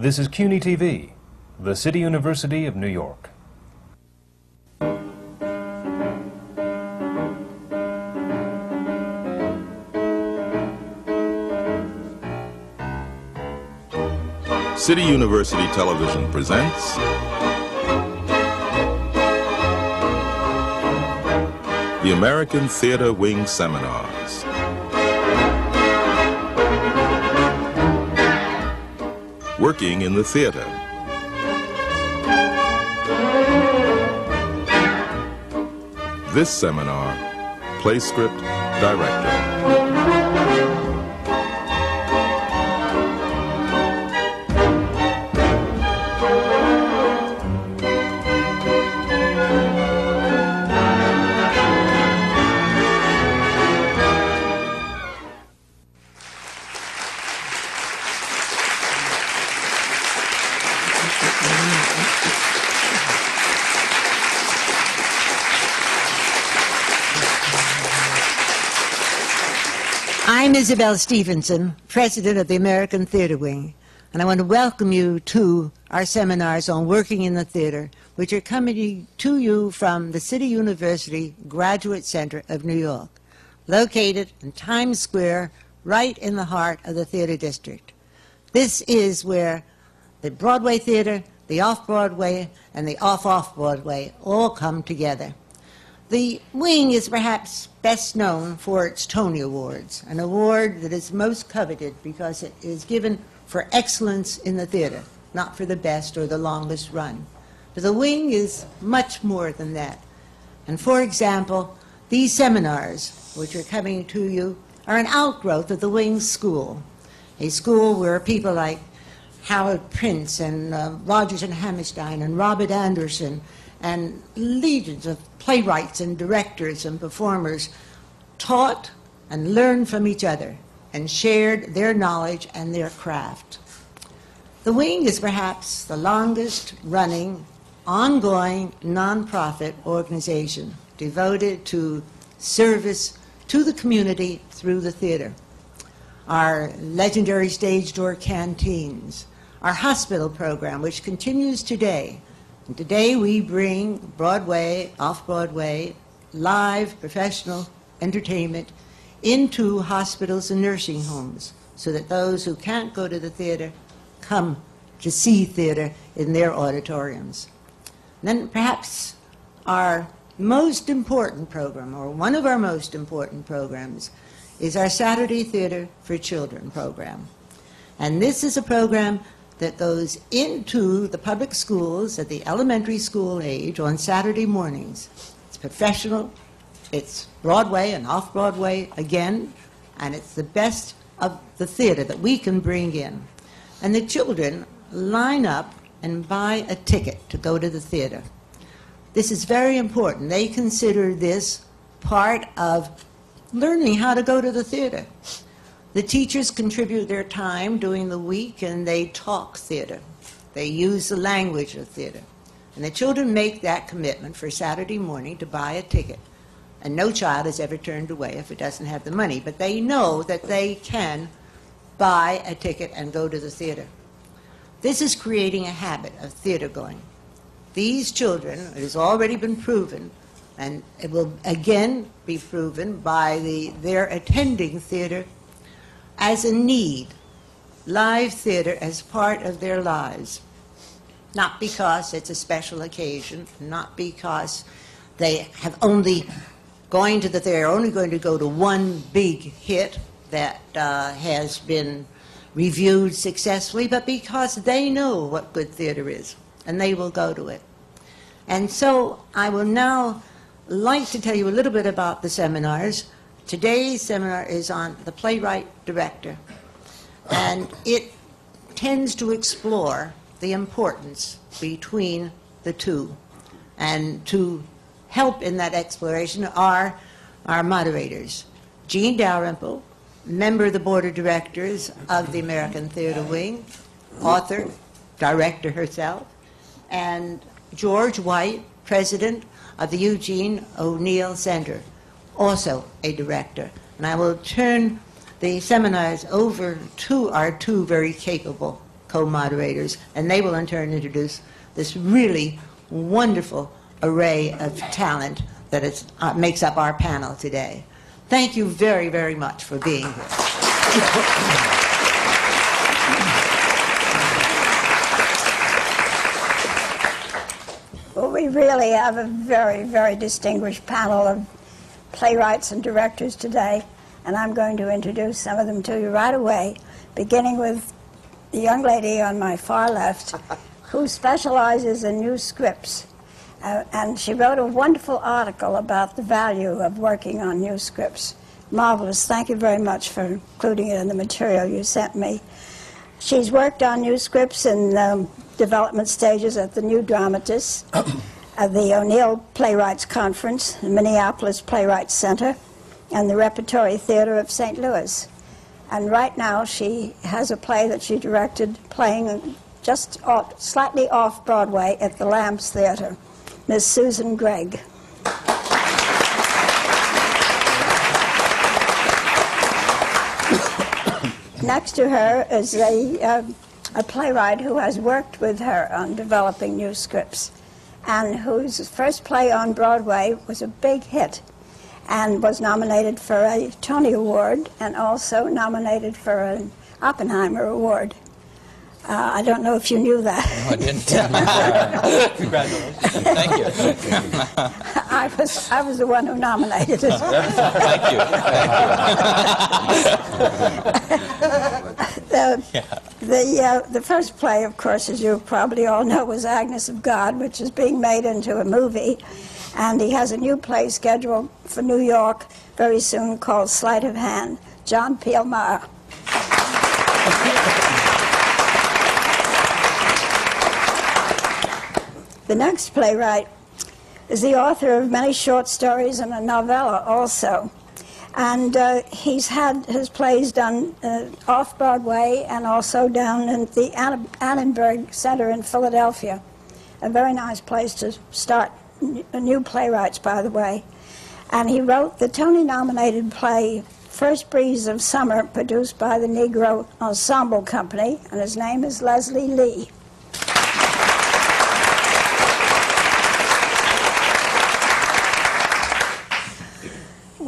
This is CUNY TV, the City University of New York. City University Television presents the American Theater Wing Seminars. Working in the theater. This seminar, play script, director. Isabel Stevenson, president of the American Theater Wing, and I want to welcome you to our seminars on working in the theater, which are coming to you from the City University Graduate Center of New York, located in Times Square, right in the heart of the theater district. This is where the Broadway theater, the off Broadway, and the off off Broadway all come together. The wing is perhaps best known for its Tony Awards, an award that is most coveted because it is given for excellence in the theater, not for the best or the longest run. But the wing is much more than that. And for example, these seminars, which are coming to you, are an outgrowth of the Wing School, a school where people like Harold Prince and uh, Rodgers and Hammerstein and Robert Anderson and legions of playwrights and directors and performers taught and learned from each other and shared their knowledge and their craft. The Wing is perhaps the longest running, ongoing nonprofit organization devoted to service to the community through the theater. Our legendary stage door canteens, our hospital program, which continues today, and today we bring Broadway, off Broadway, live professional entertainment into hospitals and nursing homes so that those who can't go to the theater come to see theater in their auditoriums. And then perhaps our most important program, or one of our most important programs, is our Saturday Theater for Children program. And this is a program that goes into the public schools at the elementary school age on Saturday mornings. It's professional, it's Broadway and off Broadway again, and it's the best of the theater that we can bring in. And the children line up and buy a ticket to go to the theater. This is very important. They consider this part of learning how to go to the theater. The teachers contribute their time during the week and they talk theater. They use the language of theater. And the children make that commitment for Saturday morning to buy a ticket. And no child is ever turned away if it doesn't have the money. But they know that they can buy a ticket and go to the theater. This is creating a habit of theater going. These children, it has already been proven, and it will again be proven by the, their attending theater as a need, live theater as part of their lives. Not because it's a special occasion, not because they have only going to the theater, only going to go to one big hit that uh, has been reviewed successfully, but because they know what good theater is, and they will go to it. And so I will now like to tell you a little bit about the seminars. Today's seminar is on the playwright director, and it tends to explore the importance between the two. And to help in that exploration are our moderators, Jean Dalrymple, member of the board of directors of the American Theater Wing, author, director herself, and George White, president of the Eugene O'Neill Center, also a director. And I will turn the seminars over to our two very capable co-moderators, and they will in turn introduce this really wonderful array of talent that uh, makes up our panel today. Thank you very, very much for being here. Well, we really have a very, very distinguished panel of playwrights and directors today, and I'm going to introduce some of them to you right away, beginning with the young lady on my far left who specializes in new scripts. Uh, and she wrote a wonderful article about the value of working on new scripts. Marvelous. Thank you very much for including it in the material you sent me. She's worked on new scripts in um, development stages at the New Dramatists, at the O'Neill Playwrights Conference, the Minneapolis Playwrights Center, and the Repertory Theater of St. Louis. And right now she has a play that she directed playing just off, slightly off Broadway at the Lambs Theater. Miss Susan Gregg. Next to her is a, uh, a playwright who has worked with her on developing new scripts and whose first play on Broadway was a big hit and was nominated for a Tony Award and also nominated for an Oppenheimer Award. Uh, I don't know if you knew that. No, I didn't. Congratulations. Thank you. I was, I was the one who nominated it. Thank you. the the, uh, the first play, of course, as you probably all know, was Agnes of God, which is being made into a movie. And he has a new play scheduled for New York very soon called Sleight of Hand. John Pielmeier. The next playwright is the author of many short stories and a novella also. And uh, he's had his plays done uh, off Broadway and also down in the Annenberg Center in Philadelphia. A very nice place to start n- new playwrights, by the way. And he wrote the Tony nominated play First Breeze of Summer, produced by the Negro Ensemble Company, and his name is Leslie Lee.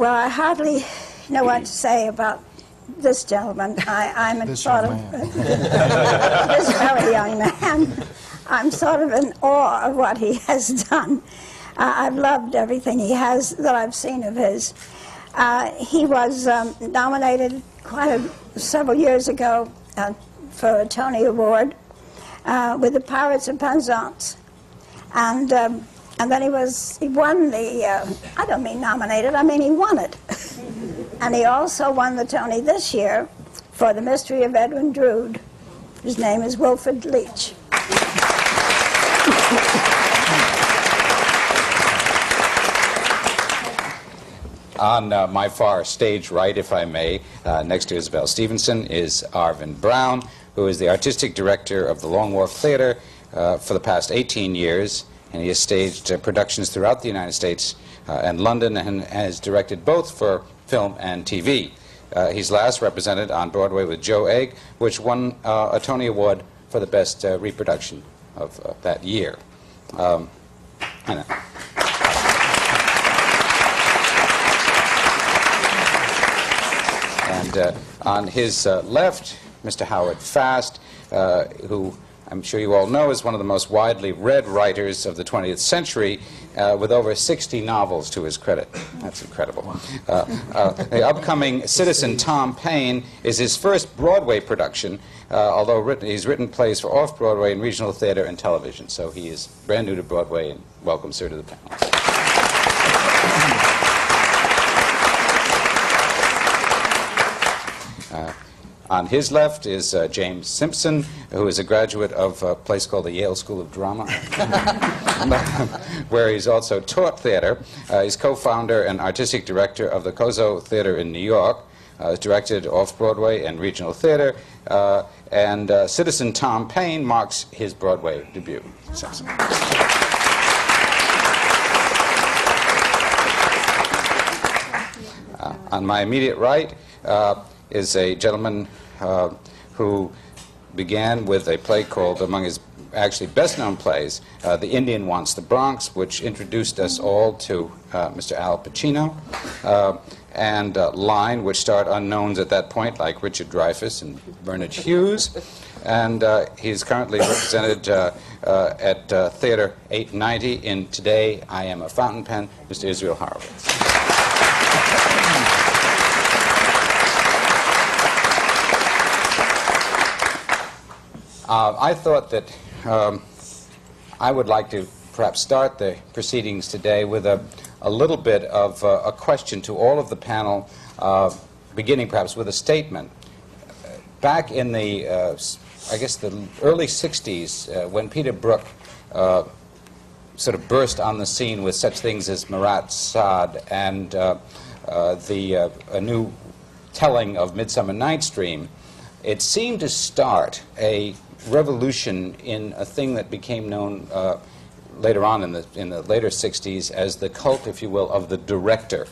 Well, I hardly know what to say about this gentleman. I, am This sort of this very young man. I'm sort of in awe of what he has done. Uh, I've loved everything he has that I've seen of his. Uh, he was um, nominated quite a, several years ago uh, for a Tony Award uh, with the Pirates of Penzance, and um, and then he was he won the uh, I don't mean nominated I mean he won it, and he also won the Tony this year for the Mystery of Edwin Drood. His name is Wilford Leach. On uh, my far stage right, if I may, uh, next to Isabel Stevenson, is Arvin Brown, who is the artistic director of the Long Wharf Theater uh, for the past 18 years. And he has staged uh, productions throughout the United States uh, and London and has directed both for film and TV. Uh, he's last represented on Broadway with Joe Egg, which won a Tony Award for the best reproduction of that year. Um, And uh, on his uh, left, Mr. Howard Fast, uh, who I'm sure you all know is one of the most widely read writers of the 20th century, uh, with over 60 novels to his credit. That's incredible. Uh, uh, the upcoming Citizen Tom Paine is his first Broadway production, although written, he's written plays for off Broadway and regional theater and television. So he is brand new to Broadway, and welcome, sir, to the panel. On his left is uh, James Simpson, who is a graduate of a place called the Yale School of Drama, where he's also taught theater. Uh, he's co founder and artistic director of the Kozo Theater in New York. Uh, directed off Broadway and regional theater. Uh, and uh, Citizen Tom Paine marks his Broadway debut. Uh, on my immediate right, is a gentleman uh, who began with a play called, among his actually best known plays, uh, The Indian Wants the Bronx, which introduced us all to uh, Mr. Al Pacino, uh, and uh, Line, which starred unknowns at that point, like Richard Dreyfuss and Barnard Hughes. And uh, he's currently represented at Theater 890 in Today I Am a Fountain Pen, Mr. Israel Horovitz. Uh, I thought that um, I would like to perhaps start the proceedings today with a, a little bit of uh, a question to all of the panel, uh, beginning perhaps with a statement. Back in the, uh, I guess, the early 60s, uh, when Peter Brook uh, sort of burst on the scene with such things as Marat Sade and the a new telling of Midsummer Night's Dream, it seemed to start a revolution in a thing that became known uh, later on in the in the later 60s as the cult, if you will, of the director.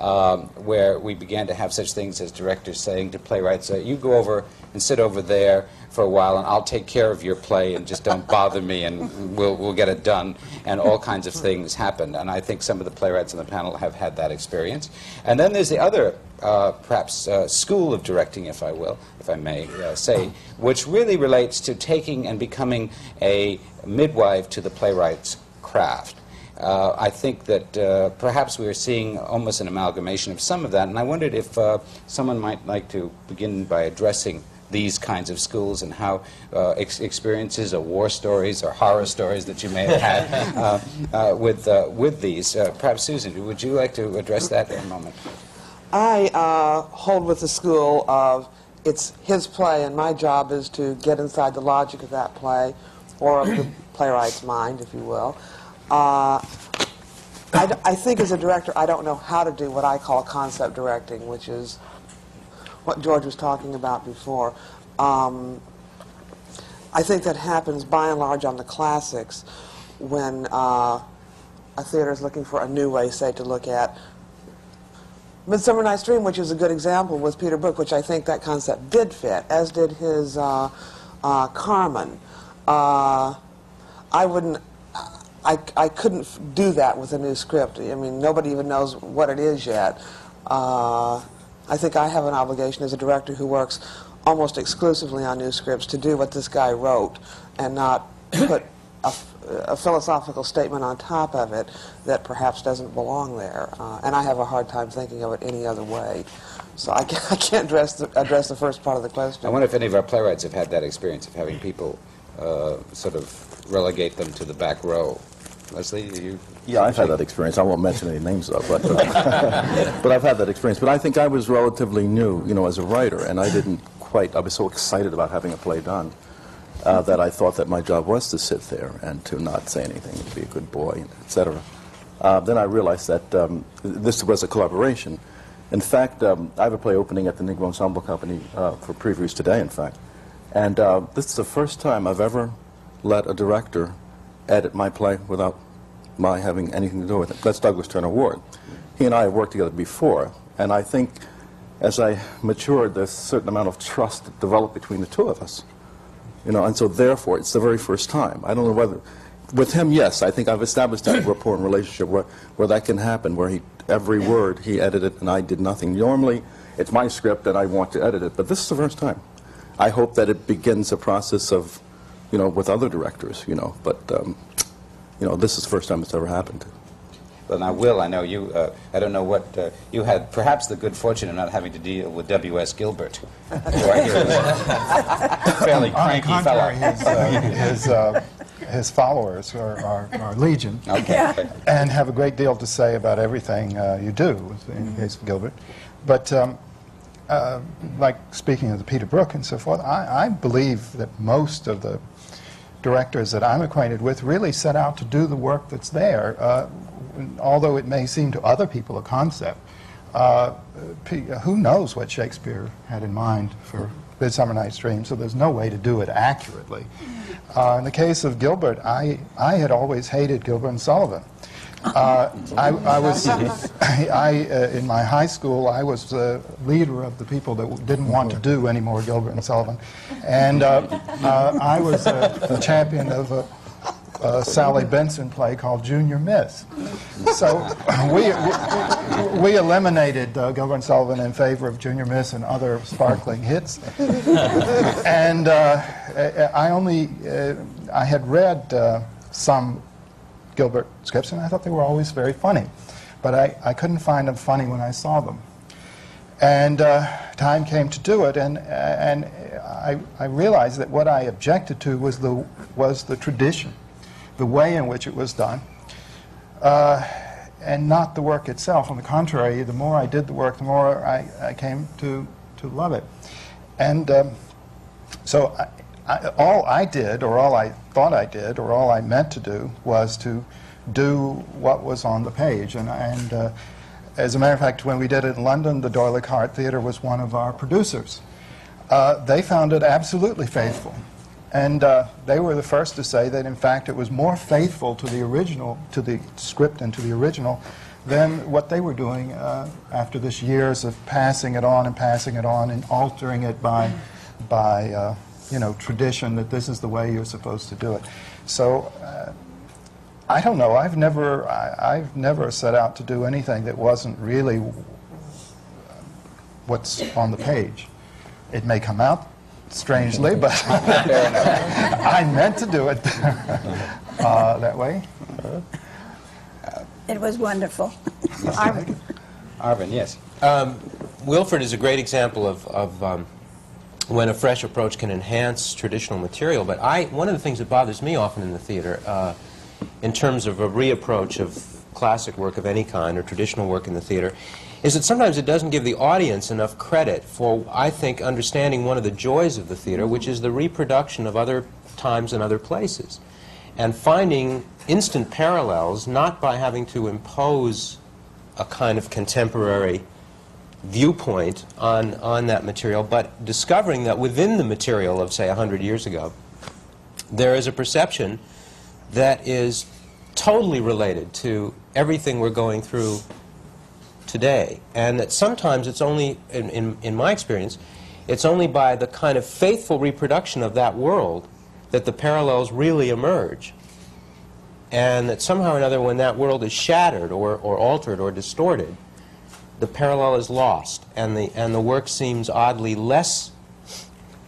Um, where we began to have such things as directors saying to playwrights, uh, "You go over and sit over there for a while, and I'll take care of your play, and just don't bother me, and we'll we'll get it done." And all kinds of things happened, and I think some of the playwrights on the panel have had that experience. And then there's the other, uh, perhaps, uh, school of directing, if I will, if I may uh, say, which really relates to taking and becoming a midwife to the playwright's craft. Uh, I think that uh, perhaps we are seeing almost an amalgamation of some of that, and I wondered if uh, someone might like to begin by addressing these kinds of schools and how uh, ex- experiences or war stories or horror stories that you may have had uh, uh, with, uh, with these. Uh, perhaps, Susan, would you like to address that in a moment? I uh, hold with the school of it's his play, and my job is to get inside the logic of that play, or of the playwright's mind, if you will. Uh, I, think as a director, I don't know how to do what I call concept directing, which is what George was talking about before. Um, I think that happens by and large on the classics when uh, a theater is looking for a new way, say, to look at Midsummer Night's Dream, which is a good example with Peter Brook, which I think that concept did fit, as did his uh, uh, Carmen. Uh, I wouldn't, I, I couldn't do that with a new script. I mean, nobody even knows what it is yet. Uh, I think I have an obligation as a director who works almost exclusively on new scripts to do what this guy wrote and not put a philosophical statement on top of it that perhaps doesn't belong there. Uh, and I have a hard time thinking of it any other way. So I can't, I can't address the, address the first part of the question. I wonder if any of our playwrights have had that experience of having people uh, sort of relegate them to the back row. Leslie, you? Yeah, I've had that experience. I won't mention any names though, but uh, but I've had that experience. But I think I was relatively new, you know, as a writer, and I didn't quite. I was so excited about having a play done uh, that I thought that my job was to sit there and to not say anything, to be a good boy, etc. Uh, then I realized that um, this was a collaboration. In fact, um, I have a play opening at the Negro Ensemble Company uh, for previews today. In fact, and uh, this is the first time I've ever let a director edit my play without my having anything to do with it. That's Douglas Turner Ward. He and I have worked together before, and I think as I matured, there's a certain amount of trust that developed between the two of us. You know, and so therefore, it's the very first time. I don't know whether, with him, yes, I think I've established that rapport and relationship where, where that can happen, where he, every word he edited and I did nothing. Normally, it's my script and I want to edit it, but this is the first time. I hope that it begins a process of, you know, with other directors, you know, but, um, you know, this is the first time it's ever happened. Well, now, Will, I know you, uh, I don't know what, uh, you had perhaps the good fortune of not having to deal with W.S. Gilbert, who I a fairly On the cranky fellow. his, uh, his, uh, his followers are, are, are legion Okay. and have a great deal to say about everything uh, you do, in the case of Gilbert. But um, uh, like speaking of the Peter Brook and so forth, I, I believe that most of the directors that I'm acquainted with really set out to do the work that's there, uh, although it may seem to other people a concept. Uh, who knows what Shakespeare had in mind for Midsummer Night's Dream, so there's no way to do it accurately. Uh, in the case of Gilbert, I, I had always hated Gilbert and Sullivan. Uh, I, I was, I, uh, in my high school, I was the leader of the people that didn't want to do any more Gilbert and Sullivan. And uh, uh, I was uh, the champion of a, a Sally Benson play called Junior Miss. So we, we, eliminated Gilbert and Sullivan in favor of Junior Miss and other sparkling hits. and I only, I had read some Gilbert scripts, and I thought they were always very funny. But I, I couldn't find them funny when I saw them. And uh, time came to do it, and, and I, I realized that what I objected to was the, was the tradition, the way in which it was done, uh, and not the work itself. On the contrary, the more I did the work, the more I, I came to, to love it. And um, so I, all I did, or all I thought I did, or all I meant to do, was to do what was on the page. And, and uh, as a matter of fact, when we did it in London, the D'Oyly Carte Theatre was one of our producers. Uh, they found it absolutely faithful. And uh, they were the first to say that, in fact, it was more faithful to the original, to the script and to the original, than what they were doing uh, after this years of passing it on and passing it on and altering it by, by uh, you know, tradition that this is the way you're supposed to do it. So uh, I don't know. I've never, I, I've never set out to do anything that wasn't really what's on the page. It may come out strangely, but I meant to do it uh, that way. It was wonderful. Arvin. Arvin, yes. Um, Wilford is a great example of, of um, when a fresh approach can enhance traditional material. But I, one of the things that bothers me often in the theater, uh, in terms of a reapproach of classic work of any kind or traditional work in the theater, is that sometimes it doesn't give the audience enough credit for, I think, understanding one of the joys of the theater, which is the reproduction of other times and other places. And finding instant parallels, not by having to impose a kind of contemporary viewpoint on, on that material, but discovering that within the material of, say, 100 years ago, there is a perception that is totally related to everything we're going through today. And that sometimes it's only, in, in, in my experience, it's only by the kind of faithful reproduction of that world that the parallels really emerge. And that somehow or another, when that world is shattered or, or altered or distorted, the parallel is lost, and the, and the work seems oddly less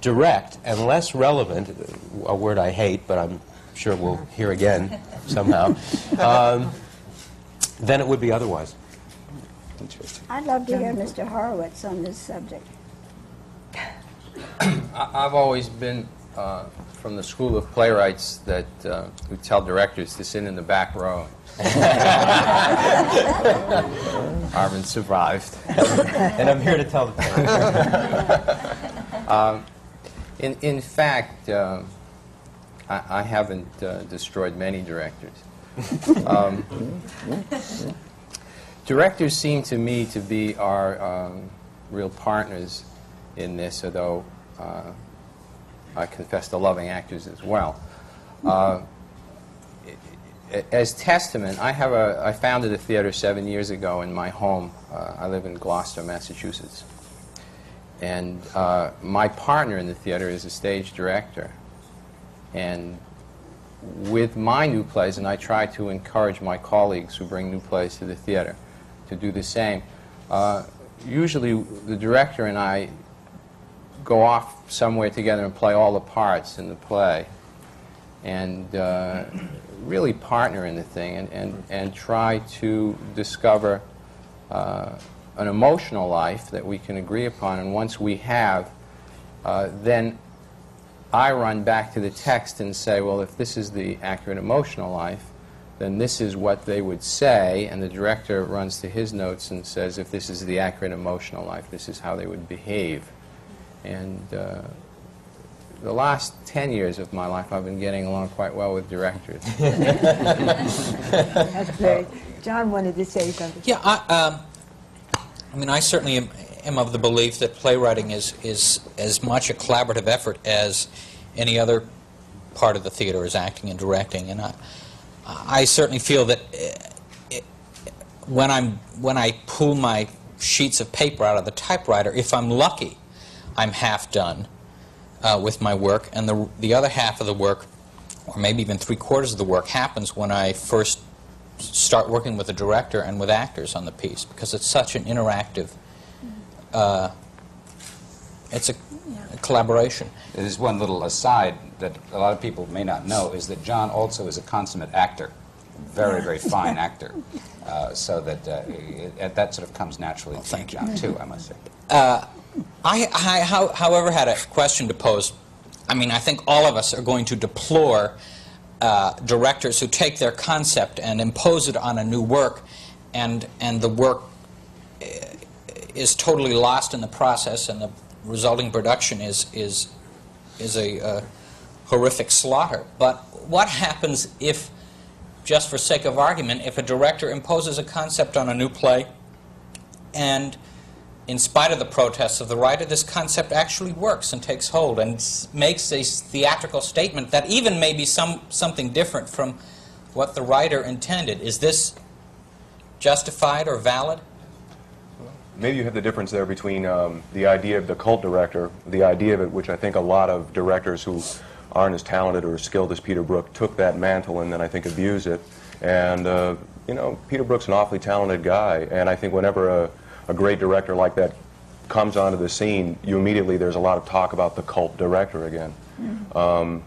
direct and less relevant, a word I hate, but I'm sure we'll hear again somehow, um, than it would be otherwise. Interesting. I'd love to hear Mr. Horovitz on this subject. I- I've always been uh, from the school of playwrights that uh, who tell directors to sit in the back row. Arvin survived. And I'm here to tell the tale. In, in fact, uh, I, I haven't uh, destroyed many directors. Um, directors seem to me to be our um, real partners in this, although uh, I confess to loving actors as well. Uh, as testament, I have a. I founded a theater seven years ago in my home. Uh, I live in Gloucester, Massachusetts, and uh, my partner in the theater is a stage director. And with my new plays, and I try to encourage my colleagues who bring new plays to the theater to do the same. Uh, usually, the director and I go off somewhere together and play all the parts in the play and uh, really partner in the thing and, and, and try to discover uh, an emotional life that we can agree upon. And once we have, uh, then I run back to the text and say, well, if this is the accurate emotional life, then this is what they would say, and the director runs to his notes and says, if this is the accurate emotional life, this is how they would behave. And uh, the last 10 years of my life, I've been getting along quite well with directors. That's great. John wanted to say something. Yeah, I, um, I mean, I certainly am, am of the belief that playwriting is, is as much a collaborative effort as any other part of the theater is acting and directing. And I, I certainly feel that uh, when I'm when I pull my sheets of paper out of the typewriter, if I'm lucky, I'm half done uh, with my work, and the the other half of the work, or maybe even three quarters of the work, happens when I first start working with the director and with actors on the piece because it's such an interactive. Uh, it's a, a collaboration. There's one little aside that a lot of people may not know is that John also is a consummate actor, very, very fine actor. Uh, so that uh, it, that sort of comes naturally to thank you. John, too, I must say. I, I how, however, had a question to pose. I mean, I think all of us are going to deplore uh, directors who take their concept and impose it on a new work, and and the work uh, is totally lost in the process, and the resulting production is is is a uh, horrific slaughter. But what happens if, just for sake of argument, if a director imposes a concept on a new play, and in spite of the protests of the writer, this concept actually works and takes hold and makes a theatrical statement that even may be some, something different from what the writer intended. Is this justified or valid? Maybe you have the difference there between um, the idea of the cult director, the idea of it, which I think a lot of directors who aren't as talented or as skilled as Peter Brook took that mantle and then I think abused it. And, uh, you know, Peter Brook's an awfully talented guy, and I think whenever a, a great director like that comes onto the scene, you immediately, there's a lot of talk about the cult director again. Um,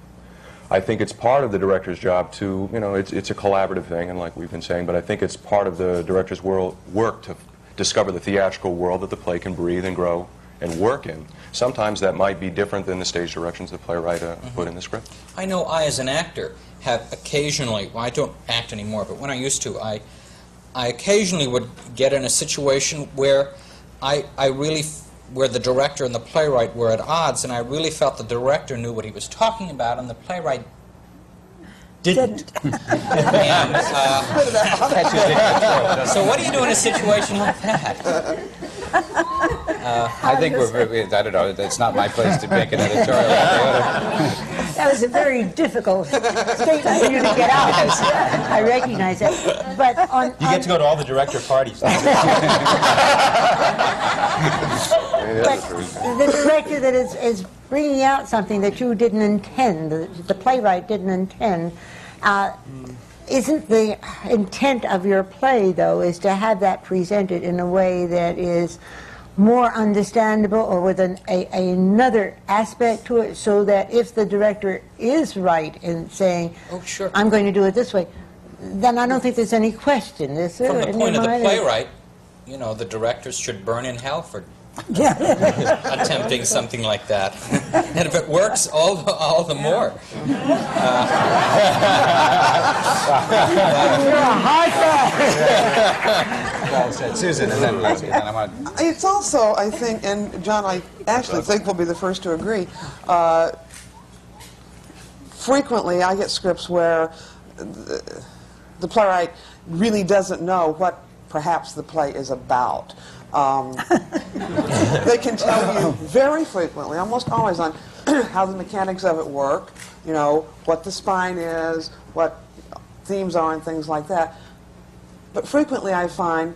I think it's part of the director's job to, you know, it's, it's a collaborative thing, and like we've been saying, but I think it's part of the director's world, work to discover the theatrical world that the play can breathe and grow and work in. Sometimes that might be different than the stage directions the playwright uh, put in the script. I know I, as an actor, have occasionally, well, I don't act anymore, but when I used to, I, I occasionally would get in a situation where I, I really, f- where the director and the playwright were at odds, and I really felt the director knew what he was talking about, and the playwright didn't. and, uh, so what do you do in a situation like that? I think we're very, I don't know, it's not my place to make an editorial. That was a very difficult statement for you to get out. I recognize that. But on, You get to go to all the director parties. But the director that is, is bringing out something that you didn't intend, the, the playwright didn't intend, uh, isn't the intent of your play, though, is to have that presented in a way that is more understandable or with an, a, another aspect to it so that if the director is right in saying, Oh, sure. I'm going to do it this way, then I don't think there's any question, is there? From the point of the playwright, you know, the directors should burn in hell for attempting something like that. and if it works, all the, all the more. Well said. Susan, and then Leslie, and then I'm on. It's also, I think, and John, I actually think we'll be the first to agree. Uh, frequently, I get scripts where the, the playwright really doesn't know what perhaps the play is about. Um, they can tell you very frequently, almost always, on how the mechanics of it work. You know what the spine is, what themes are, and things like that. But frequently, I find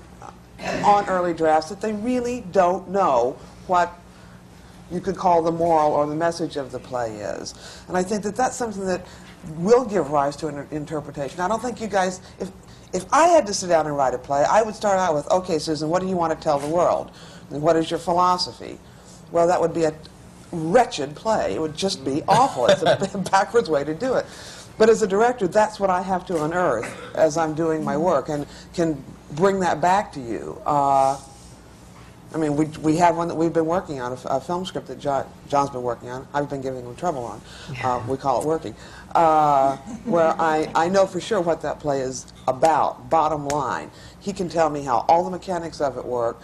on early drafts that they really don't know what you could call the moral or the message of the play is. And I think that that's something that will give rise to an interpretation. I don't think you guys, if, if I had to sit down and write a play, I would start out with, okay, Susan, what do you want to tell the world? And what is your philosophy? Well, that would be a wretched play. It would just be awful. It's a backwards way to do it. But as a director, that's what I have to unearth as I'm doing my work and can bring that back to you. Uh, I mean, we, we have one that we've been working on, a, film script that John, John's been working on. I've been giving him trouble on. Uh, we call it working. Uh, where I, I know for sure what that play is about, bottom line. He can tell me how all the mechanics of it work,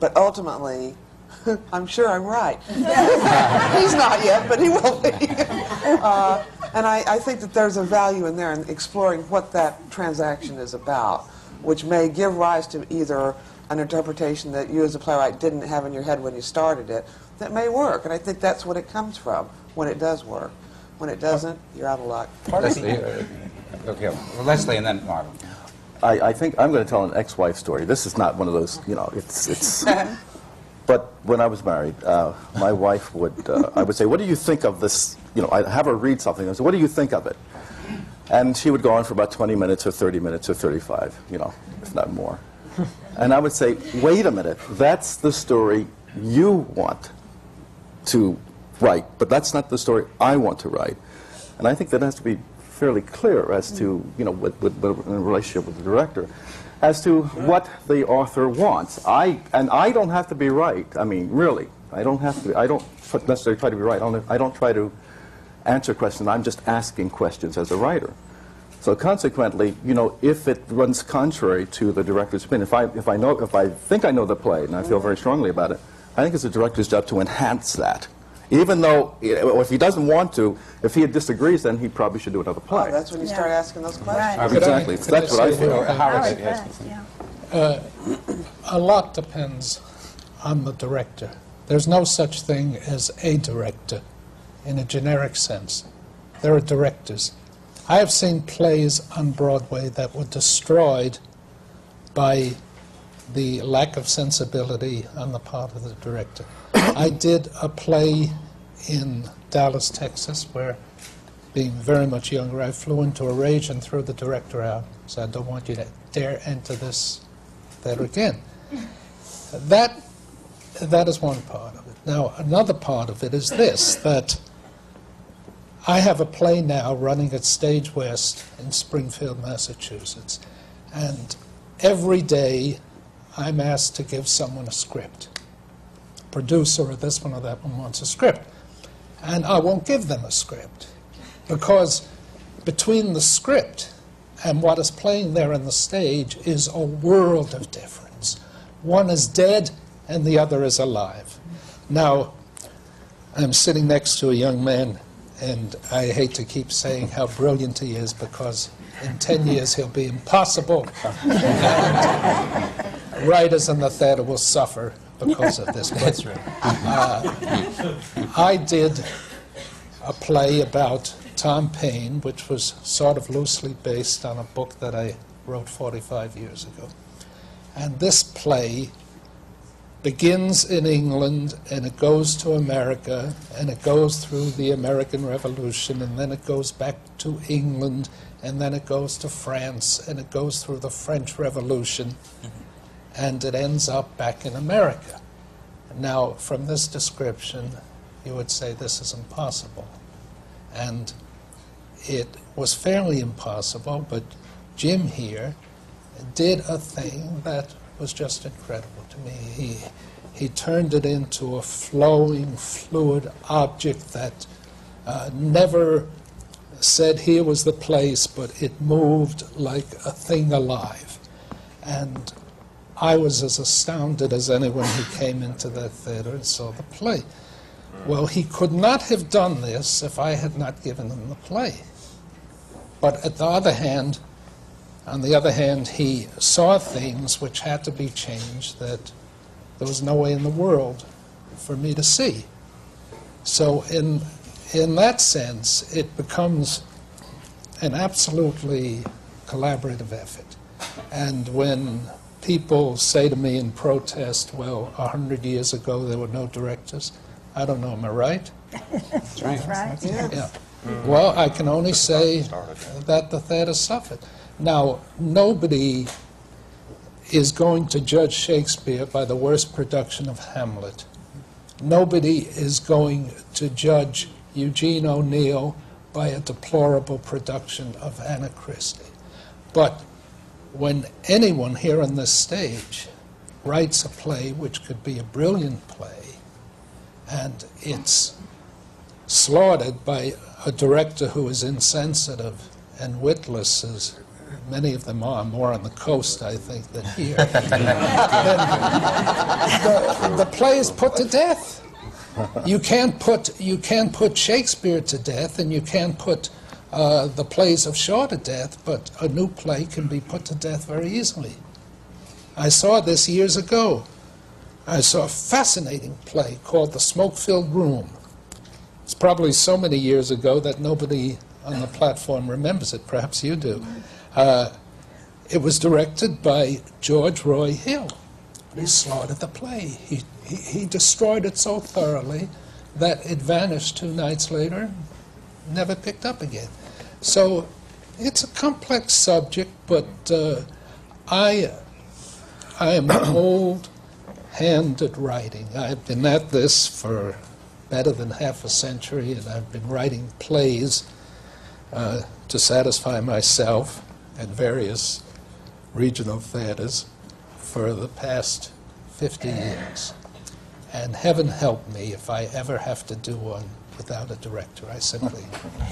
but ultimately, I'm sure I'm right. He's not yet, but he will be. uh, and I, I think that there's a value in there in exploring what that transaction is about, which may give rise to either an interpretation that you as a playwright didn't have in your head when you started it that may work. And I think that's what it comes from when it does work. When it doesn't, you're out of luck. Leslie, uh, okay, well, Leslie and then Marvin. I, I think I'm going to tell an ex-wife story. This is not one of those, you know, it's, it's but when I was married, uh, my wife would, uh, I would say, what do you think of this, you know, I'd have her read something, I say, what do you think of it? And she would go on for about 20 minutes or 30 minutes or 35, you know, if not more. And I would say, wait a minute, that's the story you want to write, but that's not the story I want to write. And I think that has to be fairly clear as to, you know, with, with, with, in relationship with the director, as to what the author wants. I, and I don't have to be right. I mean, really, I don't have to, I don't necessarily try to be right. I don't, I don't try to answer questions. I'm just asking questions as a writer. So consequently, you know, if it runs contrary to the director's opinion, if I, if I know, if I think I know the play and I feel very strongly about it, I think it's the director's job to enhance that. Even though, you if he doesn't want to, if he disagrees, then he probably should do another play. Oh, that's when you start asking those questions. Right. Exactly. Could I That's what I say feel. Howard, Howard yes. Fast, yeah. Uh, a lot depends on the director. There's no such thing as a director in a generic sense. There are directors. I have seen plays on Broadway that were destroyed by the lack of sensibility on the part of the director. I did a play in Dallas, Texas, where, being very much younger, I flew into a rage and threw the director out. So I don't want you to dare enter this theater again. That, that is one part of it. Now, another part of it is this that I have a play now running at Stage West in Springfield, Massachusetts, and every day I'm asked to give someone a script. Producer or this one or that one wants a script. And I won't give them a script because between the script and what is playing there on the stage is a world of difference. One is dead and the other is alive. Now, I'm sitting next to a young man, and I hate to keep saying how brilliant he is because in 10 years he'll be impossible. Writers in the theater will suffer because of this. But, uh, I did a play about Tom Paine, which was sort of loosely based on a book that I wrote 45 years ago. And this play begins in England and it goes to America and it goes through the American Revolution and then it goes back to England and then it goes to France and it goes through the French Revolution and it ends up back in America. Now, from this description, you would say this is impossible. And it was fairly impossible, but Jim here did a thing that was just incredible to me. He, he turned it into a flowing, fluid object that uh, never said here was the place, but it moved like a thing alive. And I was as astounded as anyone who came into that theater and saw the play. Well, he could not have done this if I had not given him the play. But at the other hand, on the other hand, he saw things which had to be changed that there was no way in the world for me to see. So, in, in that sense, it becomes an absolutely collaborative effort. And when people say to me in protest, well, a hundred years ago there were no directors, I don't know, am I right? That's right. Right? Yeah. Well, I can only say that the theater suffered. Now, nobody is going to judge Shakespeare by the worst production of Hamlet. Nobody is going to judge Eugene O'Neill by a deplorable production of Anna Christie. But when anyone here on this stage writes a play which could be a brilliant play, and it's slaughtered by a director who is insensitive and witless, as many of them are, more on the coast, I think, than here, the, the play is put to death. You can't put you can't put Shakespeare to death, and you can't put uh, the plays of to death, but a new play can be put to death very easily. I saw this years ago. I saw a fascinating play called The Smoke Filled Room. It's probably so many years ago that nobody on the platform remembers it. Perhaps you do. Uh, it was directed by George Roy Hill. He slaughtered the play. He, he, he destroyed it so thoroughly that it vanished two nights later, never picked up again. So it's a complex subject, but uh, I, I am an old hand at writing. I've been at this for better than half a century, and I've been writing plays uh, to satisfy myself and various regional theaters for the past 50 years. And heaven help me if I ever have to do one without a director. I simply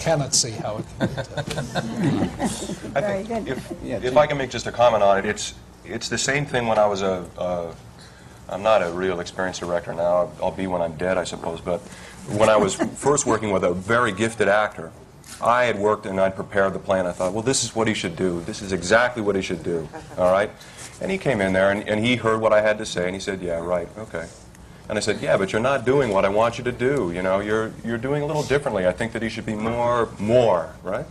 cannot see how it can be done. I Very think good. if, if I can make just a comment on it, it's, it's the same thing when I was a, a I'm not a real experienced director now. I'll, I'll be when I'm dead, I suppose. But when I was first working with a very gifted actor, I had worked and I'd prepared the plan. I thought, well, this is what he should do. This is exactly what he should do. All right? And he came in there and, and he heard what I had to say and he said, yeah, right, okay. And I said, yeah, but you're not doing what I want you to do. You know, you're, you're doing a little differently. I think that he should be more, more, right?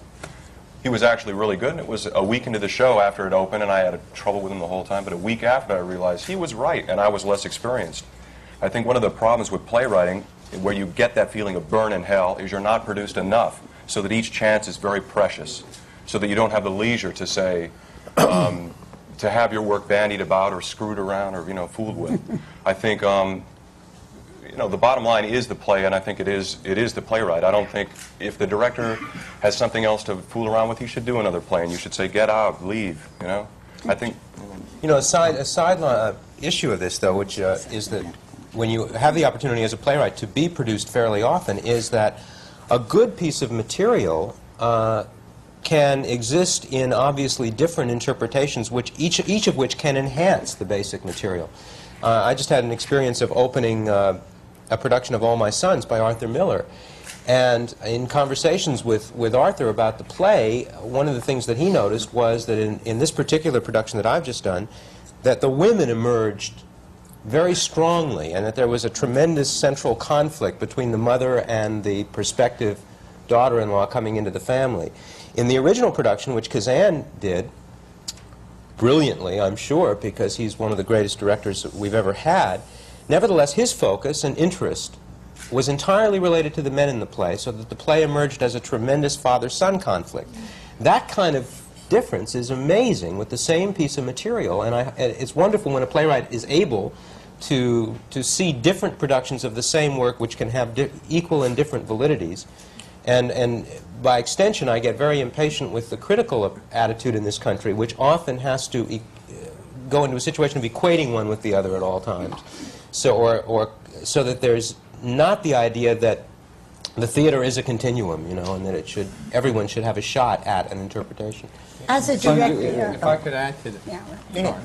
He was actually really good, and it was a week into the show after it opened, and I had trouble with him the whole time. But a week after, I realized he was right, and I was less experienced. I think one of the problems with playwriting, where you get that feeling of burn in hell, is you're not produced enough, so that each chance is very precious, so that you don't have the leisure to say, um, to have your work bandied about or screwed around or you know fooled with. I think um, you know, the bottom line is the play, and I think it is, it is the playwright. I don't think if the director has something else to fool around with, he should do another play, and you should say, get out, leave, you know? I think, You know, a side, a side uh, issue of this, though, which uh, is that when you have the opportunity as a playwright to be produced fairly often, is that a good piece of material uh, can exist in obviously different interpretations, which each, each of which can enhance the basic material. Uh, I just had an experience of opening uh, a production of All My Sons by Arthur Miller. And in conversations with, with Arthur about the play, one of the things that he noticed was that in, in this particular production that I've just done, that the women emerged very strongly and that there was a tremendous central conflict between the mother and the prospective daughter-in-law coming into the family. In the original production, which Kazan did, brilliantly, I'm sure, because he's one of the greatest directors that we've ever had, nevertheless, his focus and interest was entirely related to the men in the play, so that the play emerged as a tremendous father-son conflict. That kind of difference is amazing with the same piece of material, and I, it's wonderful when a playwright is able to, to see different productions of the same work which can have equal and different validities. And, and by extension, I get very impatient with the critical attitude in this country, which often has to e- go into a situation of equating one with the other at all times. So, or, or, so that there's not the idea that the theater is a continuum, you know, and that it should, everyone should have a shot at an interpretation. As a director, If I could add to that. yeah.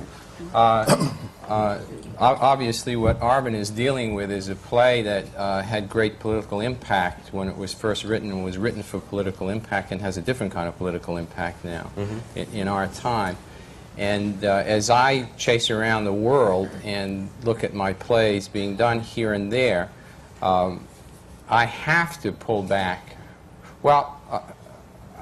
Uh, uh, obviously, what Arvin is dealing with is a play that uh, had great political impact when it was first written and was written for political impact and has a different kind of political impact now in, in our time. And uh, as I chase around the world and look at my plays being done here and there, um, I have to pull back. Well, uh,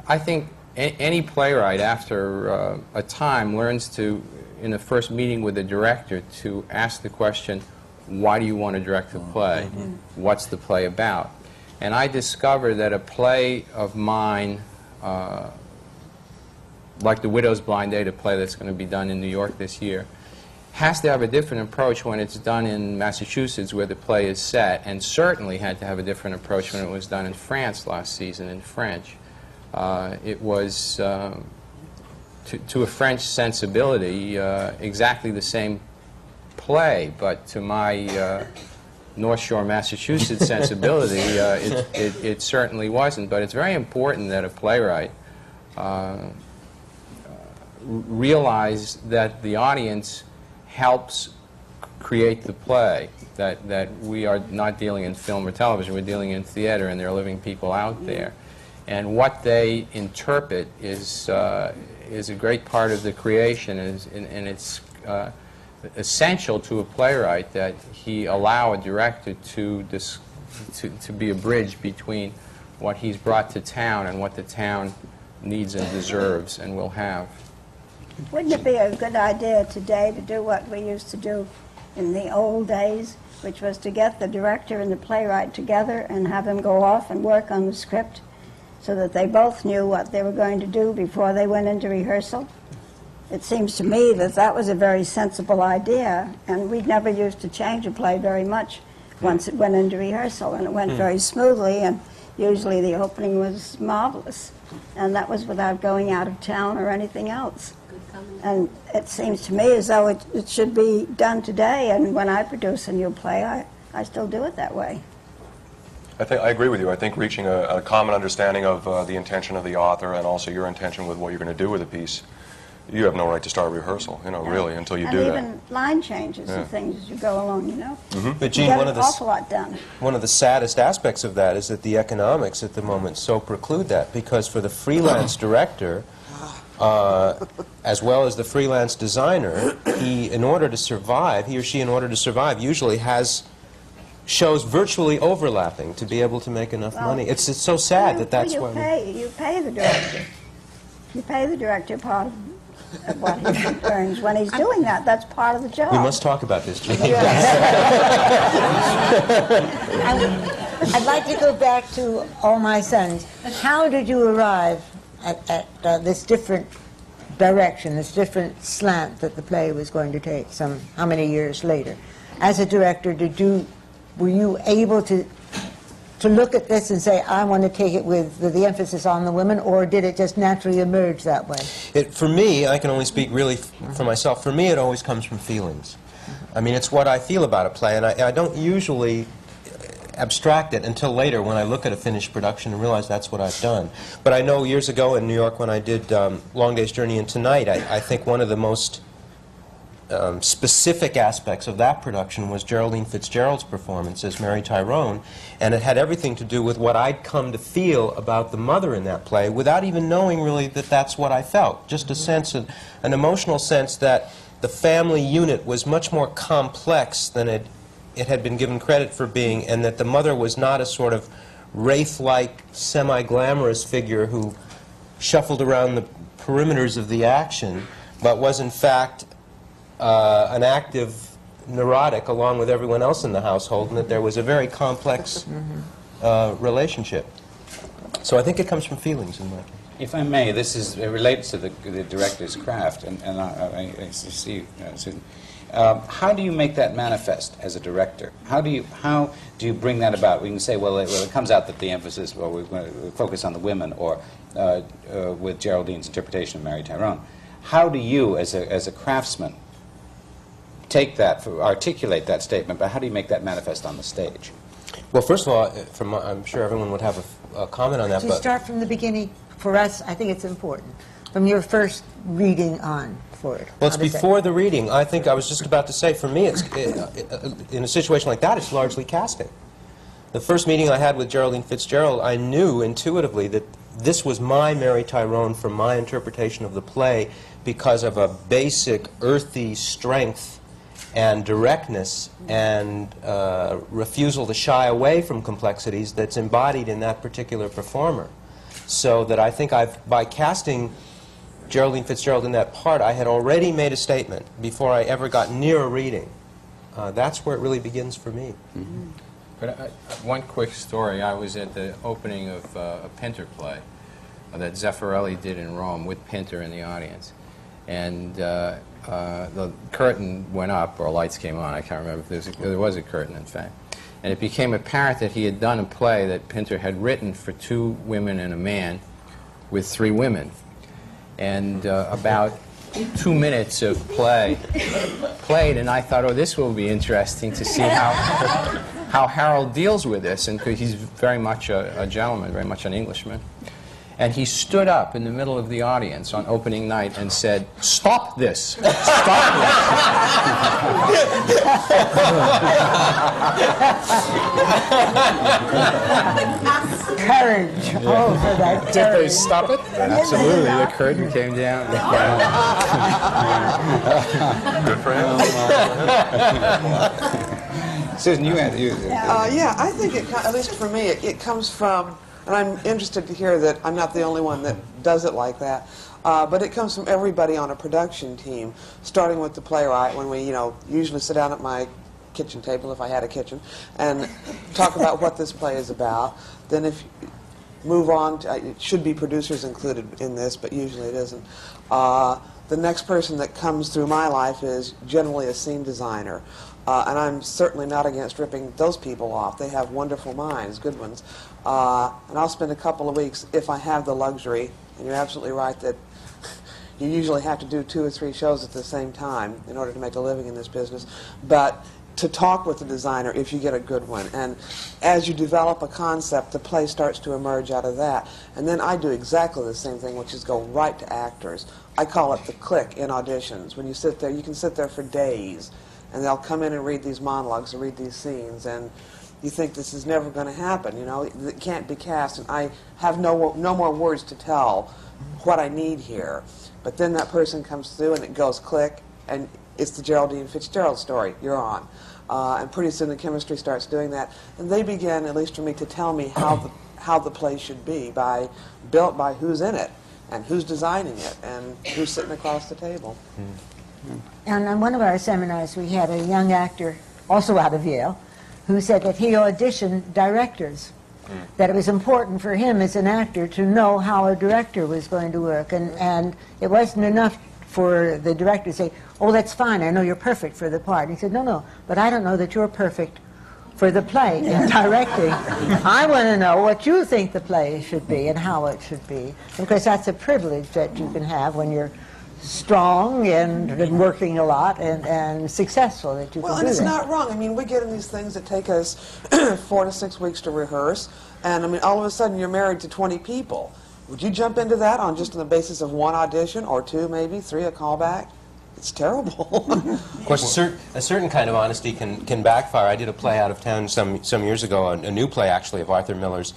I think a- any playwright, after uh, a time, learns to, in the first meeting with the director, to ask the question, why do you want to direct the play? What's the play about? And I discovered that a play of mine, uh, like The Widow's Blind Date, a play that's going to be done in New York this year, has to have a different approach when it's done in Massachusetts, where the play is set, and certainly had to have a different approach when it was done in France last season in French. Uh, it was, uh, to, to a French sensibility, uh, exactly the same play, but to my uh, North Shore, Massachusetts sensibility, uh, it, it, it certainly wasn't. But it's very important that a playwright uh, realize that the audience helps create the play, that, that we are not dealing in film or television, we're dealing in theater, and there are living people out there. And what they interpret is, uh, is a great part of the creation, and, is- and, and it's uh, essential to a playwright that he allow a director to, dis- to, to be a bridge between what he's brought to town and what the town needs and deserves and will have. Wouldn't it be a good idea today to do what we used to do in the old days, which was to get the director and the playwright together and have them go off and work on the script so that they both knew what they were going to do before they went into rehearsal? It seems to me that that was a very sensible idea, and we never used to change a play very much once it went into rehearsal, and it went Hmm. very smoothly, and usually the opening was marvelous, and that was without going out of town or anything else. And it seems to me as though it, it should be done today, and when I produce a new play, I, I still do it that way. I think I agree with you. I think reaching a, a common understanding of uh, the intention of the author and also your intention with what you're going to do with the piece, you have no right to start rehearsal, you know, really, until you and do that. even line changes Yeah. and things as you go along, you know. Mhm. But Gene, one an of the awful lot done. One of the saddest aspects of that is that the economics at the moment so preclude that because for the freelance director, uh, as well as the freelance designer, he, in order to survive, he or she, in order to survive, usually has shows virtually overlapping to be able to make enough Well, money. It's, it's so sad you, that that's you why. pay you pay the director. You pay the director part of what he earns when he's doing that. That's part of the job. We must talk about this, Gene. I, I'd like to go back to All My Sons. How did you arrive at, at uh, this different direction, this different slant that the play was going to take? Some how many years later? As a director, did you were you able to to look at this and say, I want to take it with the, the emphasis on the women, or did it just naturally emerge that way? It, for me, I can only speak really for myself. For me, it always comes from feelings. I mean, it's what I feel about a play, and I, I don't usually abstract it until later when I look at a finished production and realize that's what I've done. But I know years ago in New York when I did um, Long Day's Journey into Night, I, I think one of the most um, specific aspects of that production was Geraldine Fitzgerald's performance as Mary Tyrone, and it had everything to do with what I'd come to feel about the mother in that play without even knowing really that that's what I felt. Just a sense, of, an emotional sense that the family unit was much more complex than it, it had been given credit for being, and that the mother was not a sort of wraith-like, semi-glamorous figure who shuffled around the perimeters of the action, but was in fact uh, an active neurotic along with everyone else in the household, and that there was a very complex uh, relationship. So I think it comes from feelings in my case. If I may, this is it relates to the, the director's craft, and, and I, I, I see, uh, Susan. Um, how do you make that manifest as a director? How do you how do you bring that about? We can say, well, it, well, it comes out that the emphasis, well, we're going to focus on the women, or uh, uh, with Geraldine's interpretation of Mary Tyrone. How do you, as a as a craftsman, take that, for, articulate that statement, but how do you make that manifest on the stage? Well, first of all, uh, from, I'm sure everyone would have a comment on that, To but start from the beginning, for us, I think it's important. From your first reading on for it. Well, it's before the reading. I think I was just about to say, for me, it's, uh, in a situation like that, it's largely casting. The first meeting I had with Geraldine Fitzgerald, I knew intuitively that this was my Mary Tyrone from my interpretation of the play because of a basic earthy strength and directness and uh, refusal to shy away from complexities that's embodied in that particular performer. So that I think I've, by casting Geraldine Fitzgerald in that part, I had already made a statement before I ever got near a reading. Uh, that's where it really begins for me. But uh, one quick story. I was at the opening of uh, a Pinter play that Zeffirelli did in Rome with Pinter in the audience. And uh, uh, the curtain went up, or lights came on. I can't remember if there was, a, there was a curtain, in fact. And it became apparent that he had done a play that Pinter had written for two women and a man with three women. And uh, about two minutes of play played, and I thought, oh, this will be interesting to see how, how Harold deals with this. And he's very much a, a gentleman, very much an Englishman. And he stood up in the middle of the audience on opening night and said, "Stop this! Stop this! Courage. Oh, for that Did they stop it? Absolutely. The curtain came down. Good for him. Susan, you had you. Uh, yeah, I think it, at least for me, it, it comes from, and I'm interested to hear that I'm not the only one that does it like that. Uh, but it comes from everybody on a production team, starting with the playwright when we, you know, usually sit down at my kitchen table if I had a kitchen and talk about what this play is about. Then if move on, to, it should be producers included in this, but usually it isn't. Uh, the next person that comes through my life is generally a scene designer. Uh, and I'm certainly not against ripping those people off. They have wonderful minds, good ones. Uh, and I'll spend a couple of weeks if I have the luxury. And you're absolutely right that you usually have to do two or three shows at the same time in order to make a living in this business. But to talk with the designer if you get a good one. And as you develop a concept, the play starts to emerge out of that. And then I do exactly the same thing, which is go right to actors. I call it the click in auditions. When you sit there, you can sit there for days, and they'll come in and read these monologues and read these scenes, and you think this is never going to happen. You know, it can't be cast, and I have no no more words to tell what I need here. But then that person comes through, and it goes click, and it's the Geraldine Fitzgerald story. You're on. Uh, and pretty soon the chemistry starts doing that. And they begin, at least for me, to tell me how the, how the play should be, by built by who's in it, and who's designing it, and who's sitting across the table. And on one of our seminars, we had a young actor, also out of Yale, who said that he auditioned directors. That it was important for him as an actor to know how a director was going to work, and, and it wasn't enough for the director to say, "Oh, that's fine. I know you're perfect for the part." And he said, "No, no, but I don't know that you're perfect for the play in directing. I want to know what you think the play should be and how it should be, because that's a privilege that you can have when you're strong and, and working a lot and, and successful that you Well, and it's that. not wrong. I mean, we get in these things that take us four to six weeks to rehearse, and I mean, all of a sudden you're married to 20 people. Would you jump into that on just on the basis of one audition or two, maybe three, a callback? It's terrible. Of course, a, cer- a certain kind of honesty can, can backfire. I did a play out of town some, some years ago, a, a new play actually of Arthur Miller's,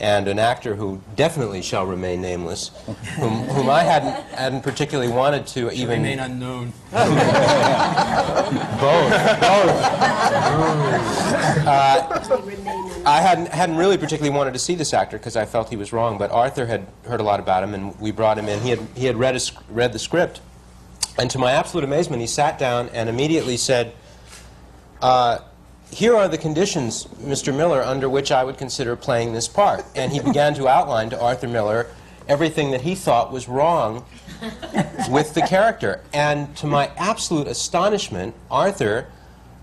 and an actor who definitely shall remain nameless, whom, whom I hadn't, hadn't particularly wanted to even. Remain unknown. both, both. Uh, I hadn't, hadn't really particularly wanted to see this actor because I felt he was wrong, but Arthur had heard a lot about him, and we brought him in. He had, he had read, a, read the script, and to my absolute amazement, he sat down and immediately said, uh, here are the conditions, Mr. Miller, under which I would consider playing this part. And he began to outline to Arthur Miller everything that he thought was wrong with the character. And to my absolute astonishment, Arthur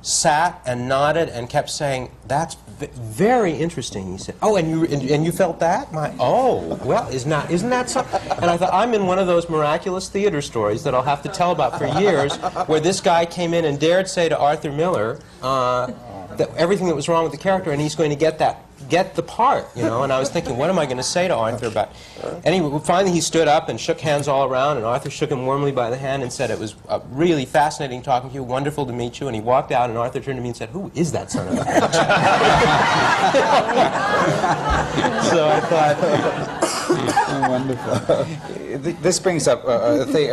sat and nodded and kept saying, "That's very interesting." He said, "Oh, and you and, and you felt that? My oh, well, isn't that isn't that so?" And I thought, I'm in one of those miraculous theater stories that I'll have to tell about for years, where this guy came in and dared say to Arthur Miller. Uh, that everything that was wrong with the character, and he's going to get that, get the part, you know. And I was thinking, what am I going to say to Arthur about? Anyway, finally he stood up and shook hands all around, and Arthur shook him warmly by the hand and said, "It was uh, really fascinating talking to you, wonderful to meet you." And he walked out, and Arthur turned to me and said, "Who is that son of a?" so I thought. Wonderful. This brings up uh, a thing,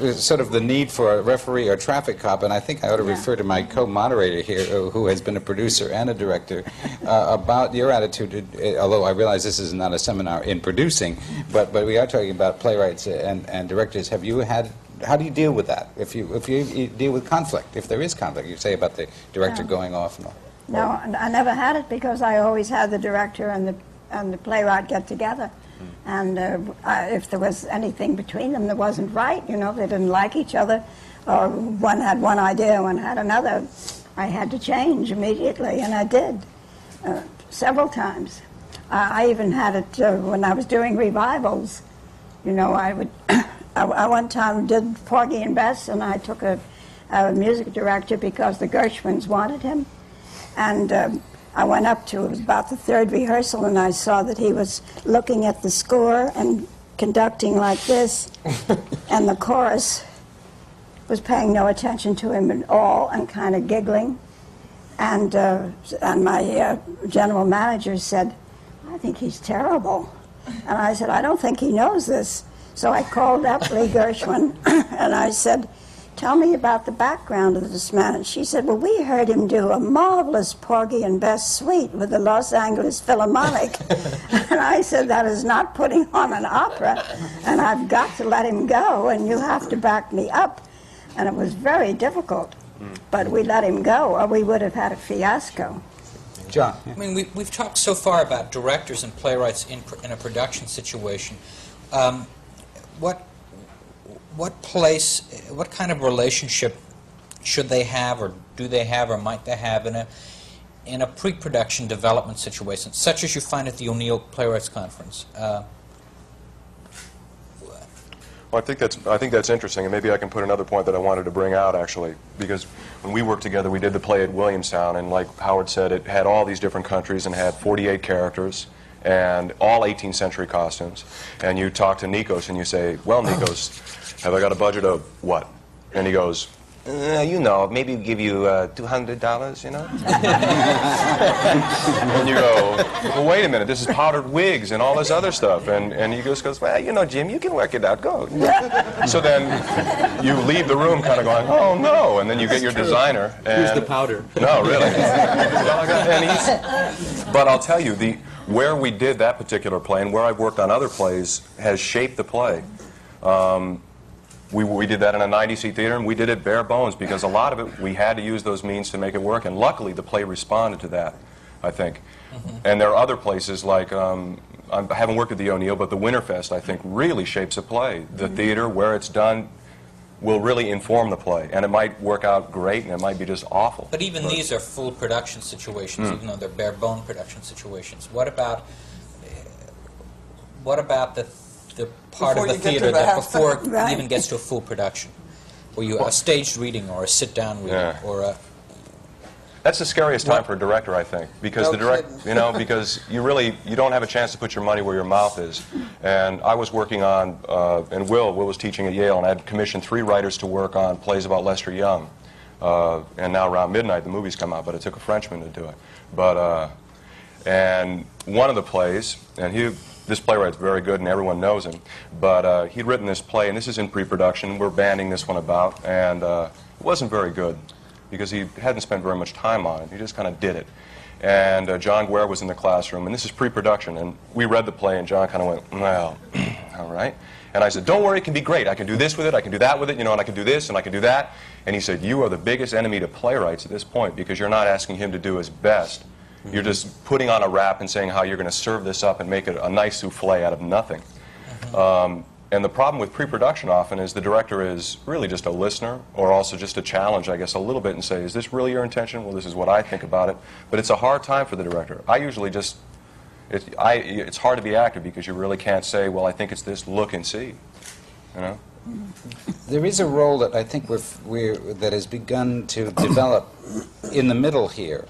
uh, sort of the need for a referee or traffic cop, and I think I ought to refer to my co-moderator here, uh, who has been a producer and a director, uh, about your attitude. uh, Although I realize this is not a seminar in producing, but but we are talking about playwrights and, and directors. Have you had? How do you deal with that? If you if you, you deal with conflict, if there is conflict, you say about the director No. going off and all. No, I never had it because I always had the director and the and the playwright get together. And uh, if there was anything between them that wasn't right, you know, they didn't like each other, or one had one idea, one had another, I had to change immediately, and I did uh, several times. I, I even had it uh, when I was doing revivals. You know, I would. I, I one time did Porgy and Bess, and I took a, a music director because the Gershwins wanted him. And um, I went up to it was about the third rehearsal, and I saw that he was looking at the score and conducting like this, and the chorus was paying no attention to him at all and kind of giggling. And, uh, and my uh, general manager said, I think he's terrible. And I said, I don't think he knows this. So I called up Lee Gershwin and I said, tell me about the background of this man. And she said, well, we heard him do a marvelous Porgy and Bess suite with the Los Angeles Philharmonic. and I said, that is not putting on an opera, and I've got to let him go, and you have to back me up. And it was very difficult. But we let him go, or we would have had a fiasco. John. I mean, we, we've talked so far about directors and playwrights in, pr- in a production situation. Um, what, what place, what kind of relationship should they have, or do they have, or might they have in a, in a pre-production development situation, such as you find at the O'Neill Playwrights Conference? Uh, Well, I think that's I think that's interesting, and maybe I can put another point that I wanted to bring out actually, because when we worked together, we did the play at Williamstown, and like Howard said, it had all these different countries and had 48 characters and all 18th century costumes. And you talk to Nikos and you say, "Well, Nikos, have I got a budget of what?" And he goes, uh, you know, maybe give you uh, $200, you know? and you go, well, wait a minute, this is powdered wigs and all this other stuff. And, and he just goes, well, you know, Jim, you can work it out, go. so then you leave the room kind of going, oh, no. And then you get your designer. And, Here's the powder. No, really. but I'll tell you, the, where we did that particular play and where I've worked on other plays has shaped the play. Um, we, we did that in a 90-seat theater, and we did it bare bones because a lot of it, we had to use those means to make it work, and luckily the play responded to that, I think. And there are other places like, um, I haven't worked at the O'Neill, but the Winterfest, I think, really shapes a play. The theater, where it's done, will really inform the play, and it might work out great, and it might be just awful. But even these are full production situations, Mm. even though they're bare bone production situations. What about uh, what about the the part Before of the you get to theater that that. before it Right. even gets to a full production, where you a staged reading or a sit down reading Yeah. or a That's the scariest time for a director, I think, because No the direct, kidding. you know, because you really you don't have a chance to put your money where your mouth is. And I was working on, uh, and Will, Will was teaching at Yale, and I had commissioned three writers to work on plays about Lester Young. Uh, and now around midnight the movies come out, but it took a Frenchman to do it. But uh, and one of the plays, and he. This playwright's very good, and everyone knows him. But uh, he'd written this play, and this is in pre-production. We're banding this one about, and uh, it wasn't very good because he hadn't spent very much time on it. He just kind of did it. And uh, John Guare was in the classroom, and this is pre-production. And we read the play, and John kind of went, "Well, all right." And I said, "Don't worry, it can be great. I can do this with it. I can do that with it. You know, and I can do this, and I can do that." And he said, "You are the biggest enemy to playwrights at this point because you're not asking him to do his best. You're just putting on a wrap and saying how you're going to serve this up and make it a nice souffle out of nothing." Um, and the problem with pre-production often is the director is really just a listener or also just a challenge, I guess, a little bit and say, is this really your intention? Well, this is what I think about it. But it's a hard time for the director. I usually just, it, I, it's hard to be active because you really can't say, well, I think it's this, look and see. You know? There is a role that I think we're, we're, that has begun to develop in the middle here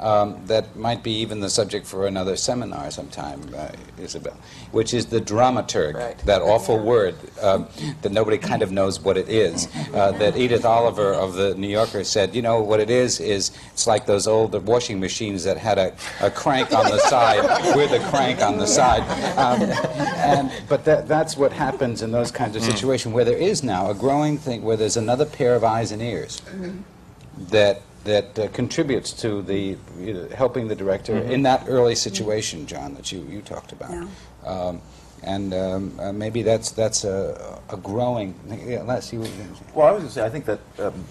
um, that might be even the subject for another seminar sometime, uh, Isabel, which is the dramaturg, Right. that awful word um, that nobody kind of knows what it is. Uh, that Edith Oliver of the New Yorker said, you know, what it is, is it's like those old washing machines that had a, a crank on the side with a crank on the side. Um, and, but that, that's what happens in those kinds of situations where there is now a growing thing where there's another pair of eyes and ears that that uh, contributes to the you know, helping the director in that early situation, John, that you, you talked about. Yeah. Um, and um, uh, maybe that's that's a, a growing. Yeah, Les, you. Well, I was going to say, I think that, um,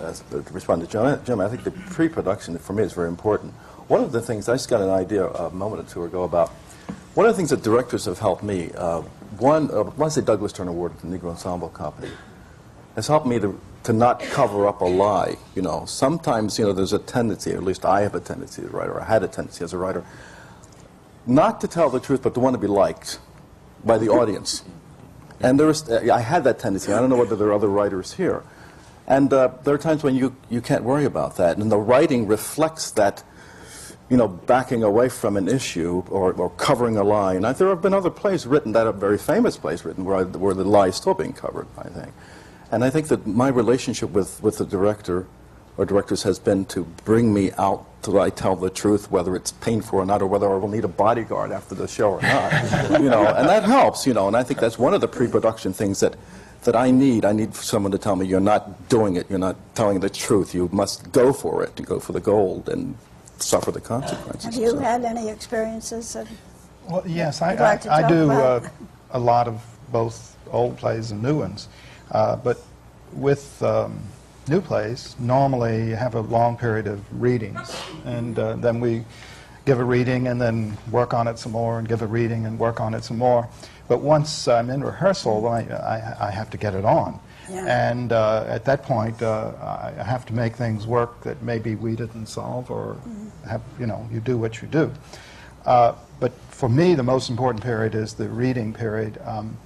as, to respond to Jim, Jim, I think the pre-production for me is very important. One of the things, I just got an idea a moment or two ago about, one of the things that directors have helped me, uh, one, uh, let's say Douglas Turner Ward at the Negro Ensemble Company, has helped me to, to not cover up a lie. You know, sometimes, you know, there's a tendency, or at least I have a tendency as a writer, I had a tendency as a writer, not to tell the truth, but to want to be liked by the audience. And there was, uh, I had that tendency. I don't know whether there are other writers here. And uh, there are times when you, you can't worry about that. And the writing reflects that, you know, backing away from an issue or, or covering a lie. And I, there have been other plays written, that are very famous plays written, where, I, where the lie is still being covered, I think. And I think that my relationship with, with the director or directors has been to bring me out till I tell the truth, whether it's painful or not, or whether I will need a bodyguard after the show or not. you know, and that helps, you know, and I think that's one of the pre-production things that, that I need. I need someone to tell me you're not doing it, you're not telling the truth. You must go for it and go for the gold and suffer the consequences. Have you So- had any experiences of Well, yes, I, You'd like I, I do uh, a lot of both old plays and new ones. Uh, but with um, new plays, normally you have a long period of readings, and uh, then we give a reading and then work on it some more, and give a reading and work on it some more. But once I'm in rehearsal, I, I, I have to get it on. Yeah. And uh, at that point, uh, I have to make things work that maybe we didn't solve, or have, you know, you do what you do. Uh, but for me, the most important period is the reading period um,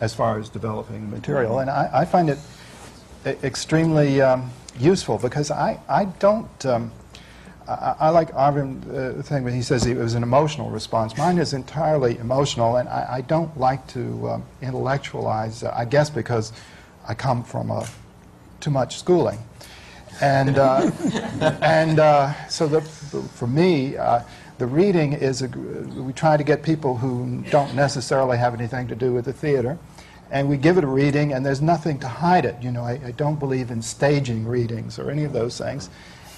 as far as developing material. And I, I find it extremely um, useful because I, I don't. Um, I, I like Arvin uh, thing when he says it was an emotional response. Mine is entirely emotional, and I, I don't like to um, intellectualize. Uh, I guess because I come from a, too much schooling, and uh, and uh, so the, for me. The reading is a, we try to get people who don't necessarily have anything to do with the theater and we give it a reading and there's nothing to hide it. You know i, I don't believe in staging readings or any of those things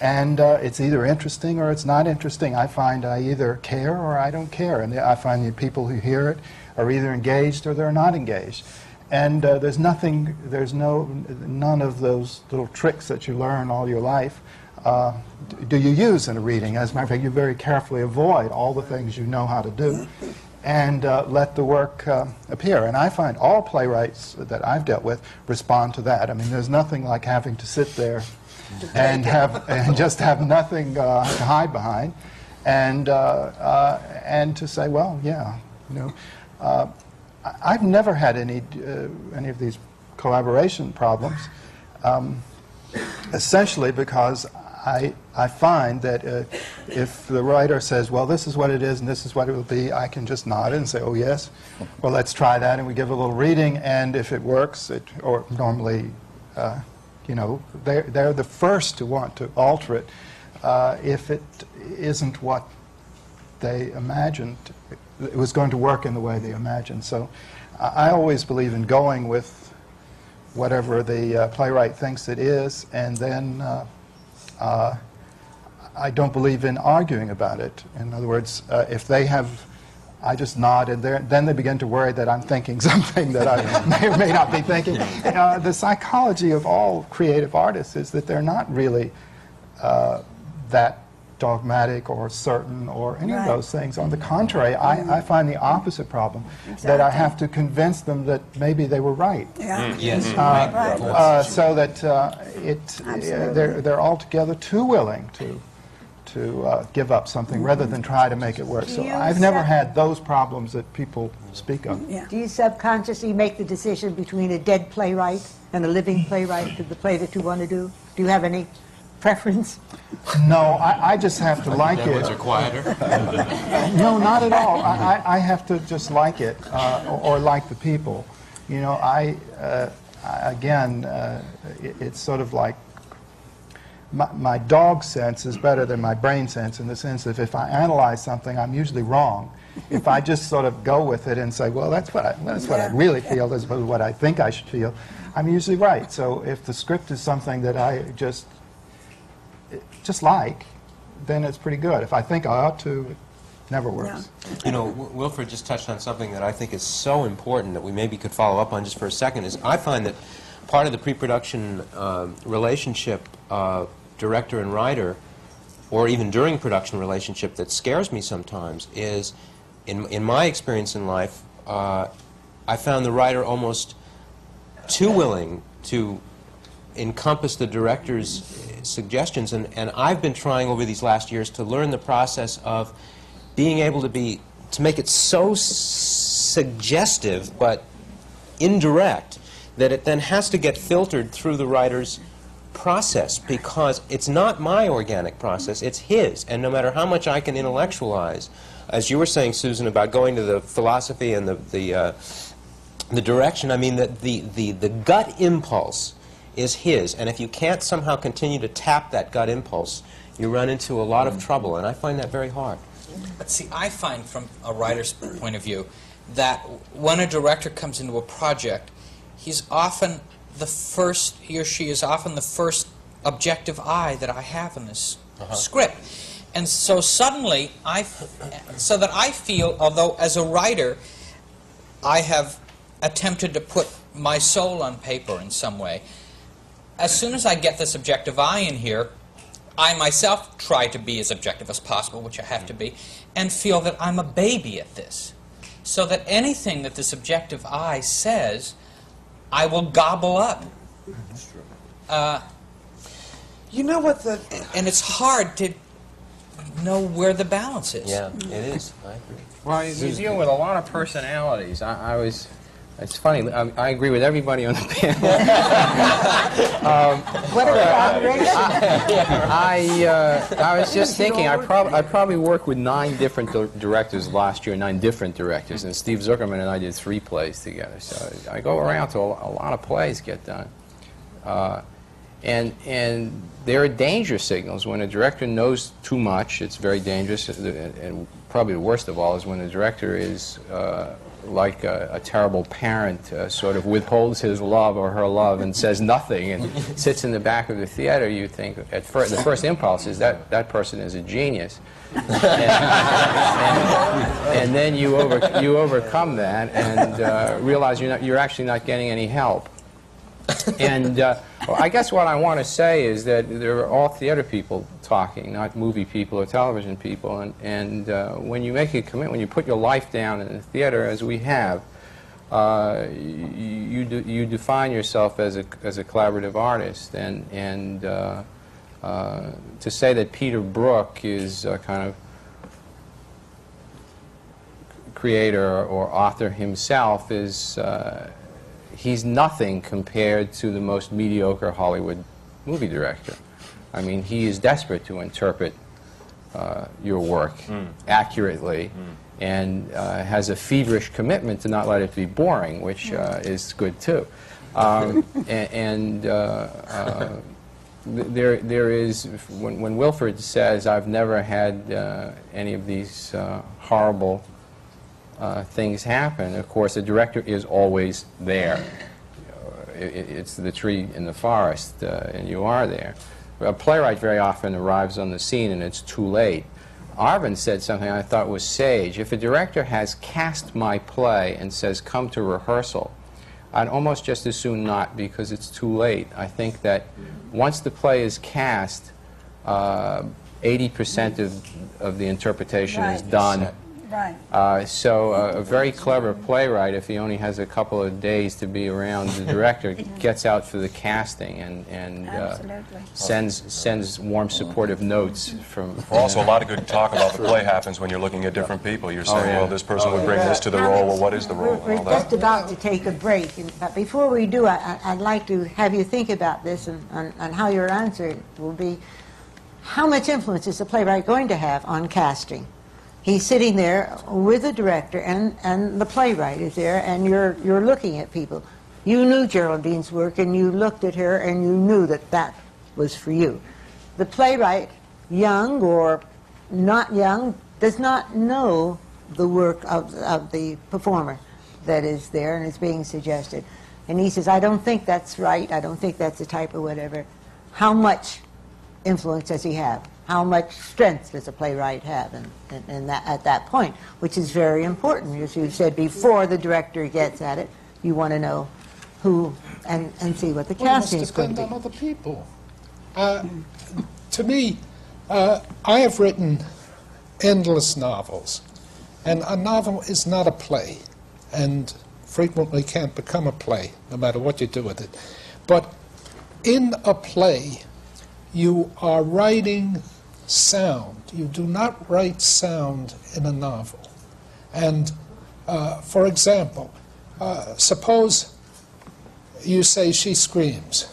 and uh, it's either interesting or it's not interesting. I find i either care or i don't care and i find the people who hear it are either engaged or they're not engaged. And uh, there's nothing there's no none of those little tricks that you learn all your life uh, do you use in a reading as a matter of fact you very carefully avoid all the things you know how to do and uh, let the work uh, appear. And I find all playwrights that I've dealt with respond to that. I mean, there's nothing like having to sit there and have and just have nothing uh, to hide behind, and uh, and to say, well, yeah, you know, I've never had any any of these collaboration problems. Um, essentially because I, I find that uh, if the writer says, well, this is what it is and this is what it will be, I can just nod and say, oh, yes, well, let's try that. And we give a little reading, and if it works, it, or normally, uh, you know, they're, they're the first to want to alter it uh, if it isn't what they imagined it was going to work in the way they imagined. So I always believe in going with whatever the uh, playwright thinks it is, and then uh, I don't believe in arguing about it. In other words, uh, if they have, I just nod, and then they begin to worry that I'm thinking something that I may or may not be thinking. Uh, the psychology of all creative artists is that they're not really uh, that dogmatic or certain or any Right. of those things. On the contrary, I, I find the opposite problem, that I have to convince them that maybe they were right. Yeah. Yes. Uh, Right. uh, so that uh, it, uh, they're, they're altogether too willing to, to uh, give up something rather than try to make it work. Do So I've never had those problems that people speak of. Yeah. Do you subconsciously make the decision between a dead playwright and a living playwright to the play that you want to do? Do you have any preference? No, I, I just have to like Dead ones are it. quieter. No, not at all. I, I, I have to just like it uh, or, or like the people. You know, I, uh, I- again, uh, it, it's sort of like my, my dog sense is better than my brain sense in the sense that if I analyze something, I'm usually wrong. If I just sort of go with it and say, well, that's what I, that's what I really feel, as opposed to what I think I should feel, I'm usually right. So if the script is something that I just just like, then it's pretty good. If I think I ought to, it never works. You know, W- Wilford just touched on something that I think is so important that we maybe could follow up on just for a second. Is I find that part of the pre-production um relationship, uh, director and writer, or even during production relationship, that scares me sometimes is, in in my experience in life, uh, I found the writer almost too willing to encompass the director's suggestions, and, and I've been trying over these last years to learn the process of being able to be to make it so suggestive but indirect that it then has to get filtered through the writer's process because it's not my organic process, it's his. And no matter how much I can intellectualize, as you were saying, Susan, about going to the philosophy and the, the, uh, the direction, I mean, the, the, the, the gut impulse is his. And if you can't somehow continue to tap that gut impulse, you run into a lot of mm-hmm. trouble. And I find that very hard. But see, I find from a writer's point of view that when a director comes into a project, he's often the first, he or she is often the first objective eye that I have in this uh-huh. script. And so suddenly, I, so that I feel, although as a writer, I have attempted to put my soul on paper in some way. As soon as I get this objective eye in here, I myself try to be as objective as possible, which I have to be, and feel that I'm a baby at this. So that anything that this objective eye says, I will gobble up. Uh, you know what the. And it's hard to know where the balance is. Yeah, it is. I agree. Well, you, you deal with a lot of personalities. I, I was. It's funny. I, I agree with everybody on the panel. um, What about I, uh, I was just thinking, I, prob- I probably worked with nine different di- directors last year, nine different directors, and Steve Zuckerman and I did three plays together. So I go around to a, a lot of plays get done. Uh, and, and there are danger signals. When a director knows too much, it's very dangerous. And and probably the worst of all is when the director is uh, like a, a terrible parent, uh, sort of withholds his love or her love and says nothing and sits in the back of the theater. You think at first the first impulse is that that person is a genius, and, and- and then you over you overcome that and uh, realize you're not, you're actually not getting any help. And uh, I guess what I want to say is that there are all theater people not movie people or television people. And, and uh, when you make a commitment, when you put your life down in the theater, as we have, uh, you, you, de- you define yourself as a, as a collaborative artist. And, and uh, uh, to say that Peter Brook is kind of creator or author himself is uh, he's nothing compared to the most mediocre Hollywood movie director. I mean, he is desperate to interpret uh, your work accurately and uh, has a feverish commitment to not let it be boring, which uh, is good too. Um, a- and uh, uh, there, there is, when, when Wilford says, I've never had uh, any of these uh, horrible uh, things happen, of course, the director is always there. Uh, i- i- it's the tree in the forest, uh, and you are there. A playwright very often arrives on the scene and it's too late. Arvin said something I thought was sage. If a director has cast my play and says, come to rehearsal, I'd almost just as soon not because it's too late. I think that once the play is cast, uh, 80% of, of the interpretation is Right. done. Right. Uh, so uh, a very clever playwright, if he only has a couple of days to be around the director, gets out for the casting and, and uh, sends, sends warm supportive notes from... Well, also, a lot of good talk about the play happens when you're looking at different people. You're saying, yeah. well, this person would bring this to the role, well, what is the role, We're and all just that. about to take a break, but before we do, I- I- I'd like to have you think about this and and- and how your answer will be. How much influence is the playwright going to have on casting? He's sitting there with the director, and, and the playwright is there, and you're, you're looking at people. You knew Geraldine's work, and you looked at her, and you knew that that was for you. The playwright, young or not young, does not know the work of, of the performer that is there and is being suggested. And he says, I don't think that's right, I don't think that's the type or whatever. How much influence does he have? How much strength does a playwright have in, in, in that, at that point? Which is very important. As you said before the director gets at it, you want to know who and, and see what the Well, casting is going to on be. other people. Uh, to me, uh, I have written endless novels, and a novel is not a play, and frequently can't become a play, no matter what you do with it. But in a play, you are writing sound. You do not write sound in a novel. And, uh, for example, uh, suppose you say she screams.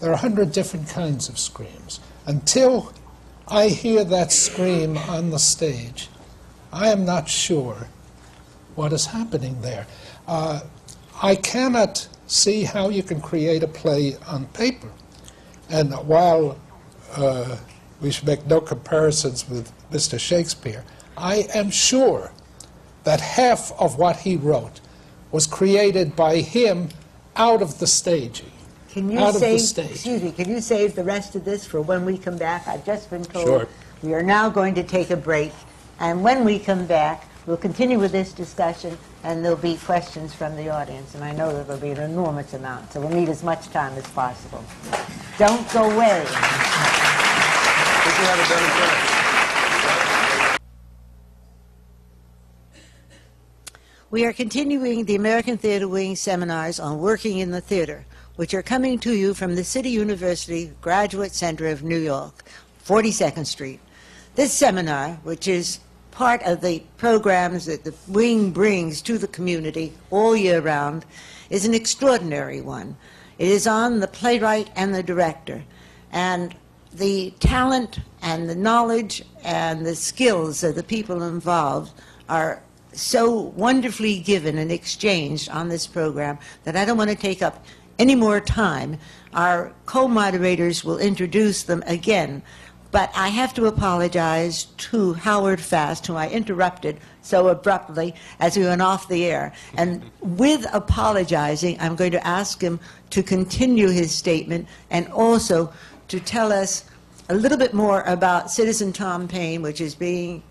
There are a hundred different kinds of screams. Until I hear that scream on the stage, I am not sure what is happening there. Uh, I cannot see how you can create a play on paper. And while uh, we should make no comparisons with Mr. Shakespeare, I am sure that half of what he wrote was created by him out of the staging. Can you out of the save, stage. excuse me, can you save the rest of this for when we come back? I've just been told Sure. we are now going to take a break, and when we come back, we'll continue with this discussion, and there'll be questions from the audience, and I know that there'll be an enormous amount, so we'll need as much time as possible. Don't go away. We are continuing the American Theater Wing seminars on working in the theater, which are coming to you from the City University Graduate Center of New York, 42nd Street. This seminar, which is part of the programs that the Wing brings to the community all year round, is an extraordinary one. It is on the playwright and the director. And the talent and the knowledge and the skills of the people involved are so wonderfully given and exchanged on this program that I don't want to take up any more time. Our co-moderators will introduce them again, but I have to apologize to Howard Fast, who I interrupted so abruptly as we went off the air. And with apologizing, I'm going to ask him to continue his statement and also to tell us a little bit more about Citizen Tom Paine, which is being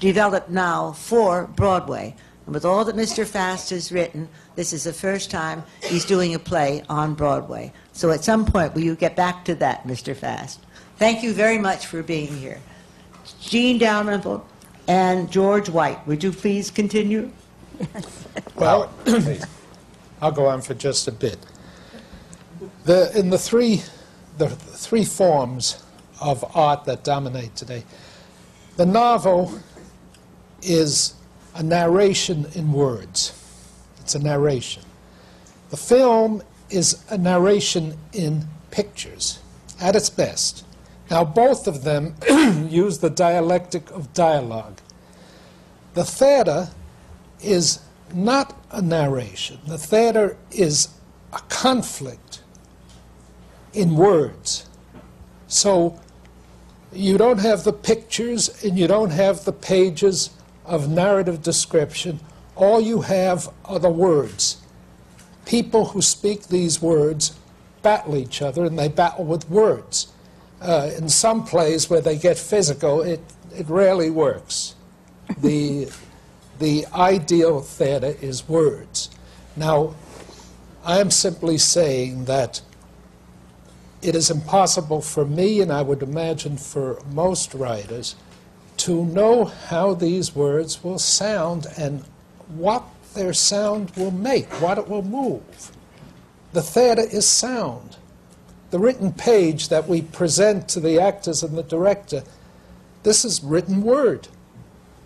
developed now for Broadway. And with all that Mr. Fast has written, this is the first time he's doing a play on Broadway. So at some point, will you get back to that, Mr. Fast? Thank you very much for being here. Jean Dalrymple and George White, would you please continue? Yes. Well, I'll go on for just a bit. The, in the three, the three forms of art that dominate today, the novel is a narration in words. It's a narration. The film is a narration in pictures at its best. Now, both of them use the dialectic of dialogue. The theater is not a narration, the theater is a conflict in words. So you don't have the pictures and you don't have the pages of narrative description. All you have are the words. People who speak these words battle each other and they battle with words. Uh, in some plays where they get physical, it, it rarely works. The, the ideal theater is words. Now, I am simply saying that it is impossible for me, and I would imagine for most writers, to know how these words will sound and what their sound will make, what it will move. The theater is sound. The written page that we present to the actors and the director, this is written word.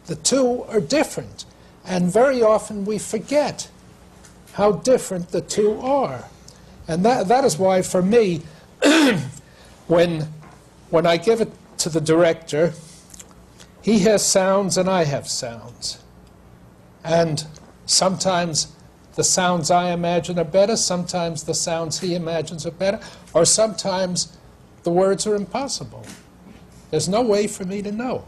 The two are different, and very often we forget how different the two are. And that, that is why, for me, when, when I give it to the director, he has sounds and I have sounds. And sometimes the sounds I imagine are better, sometimes the sounds he imagines are better, or sometimes the words are impossible. There's no way for me to know.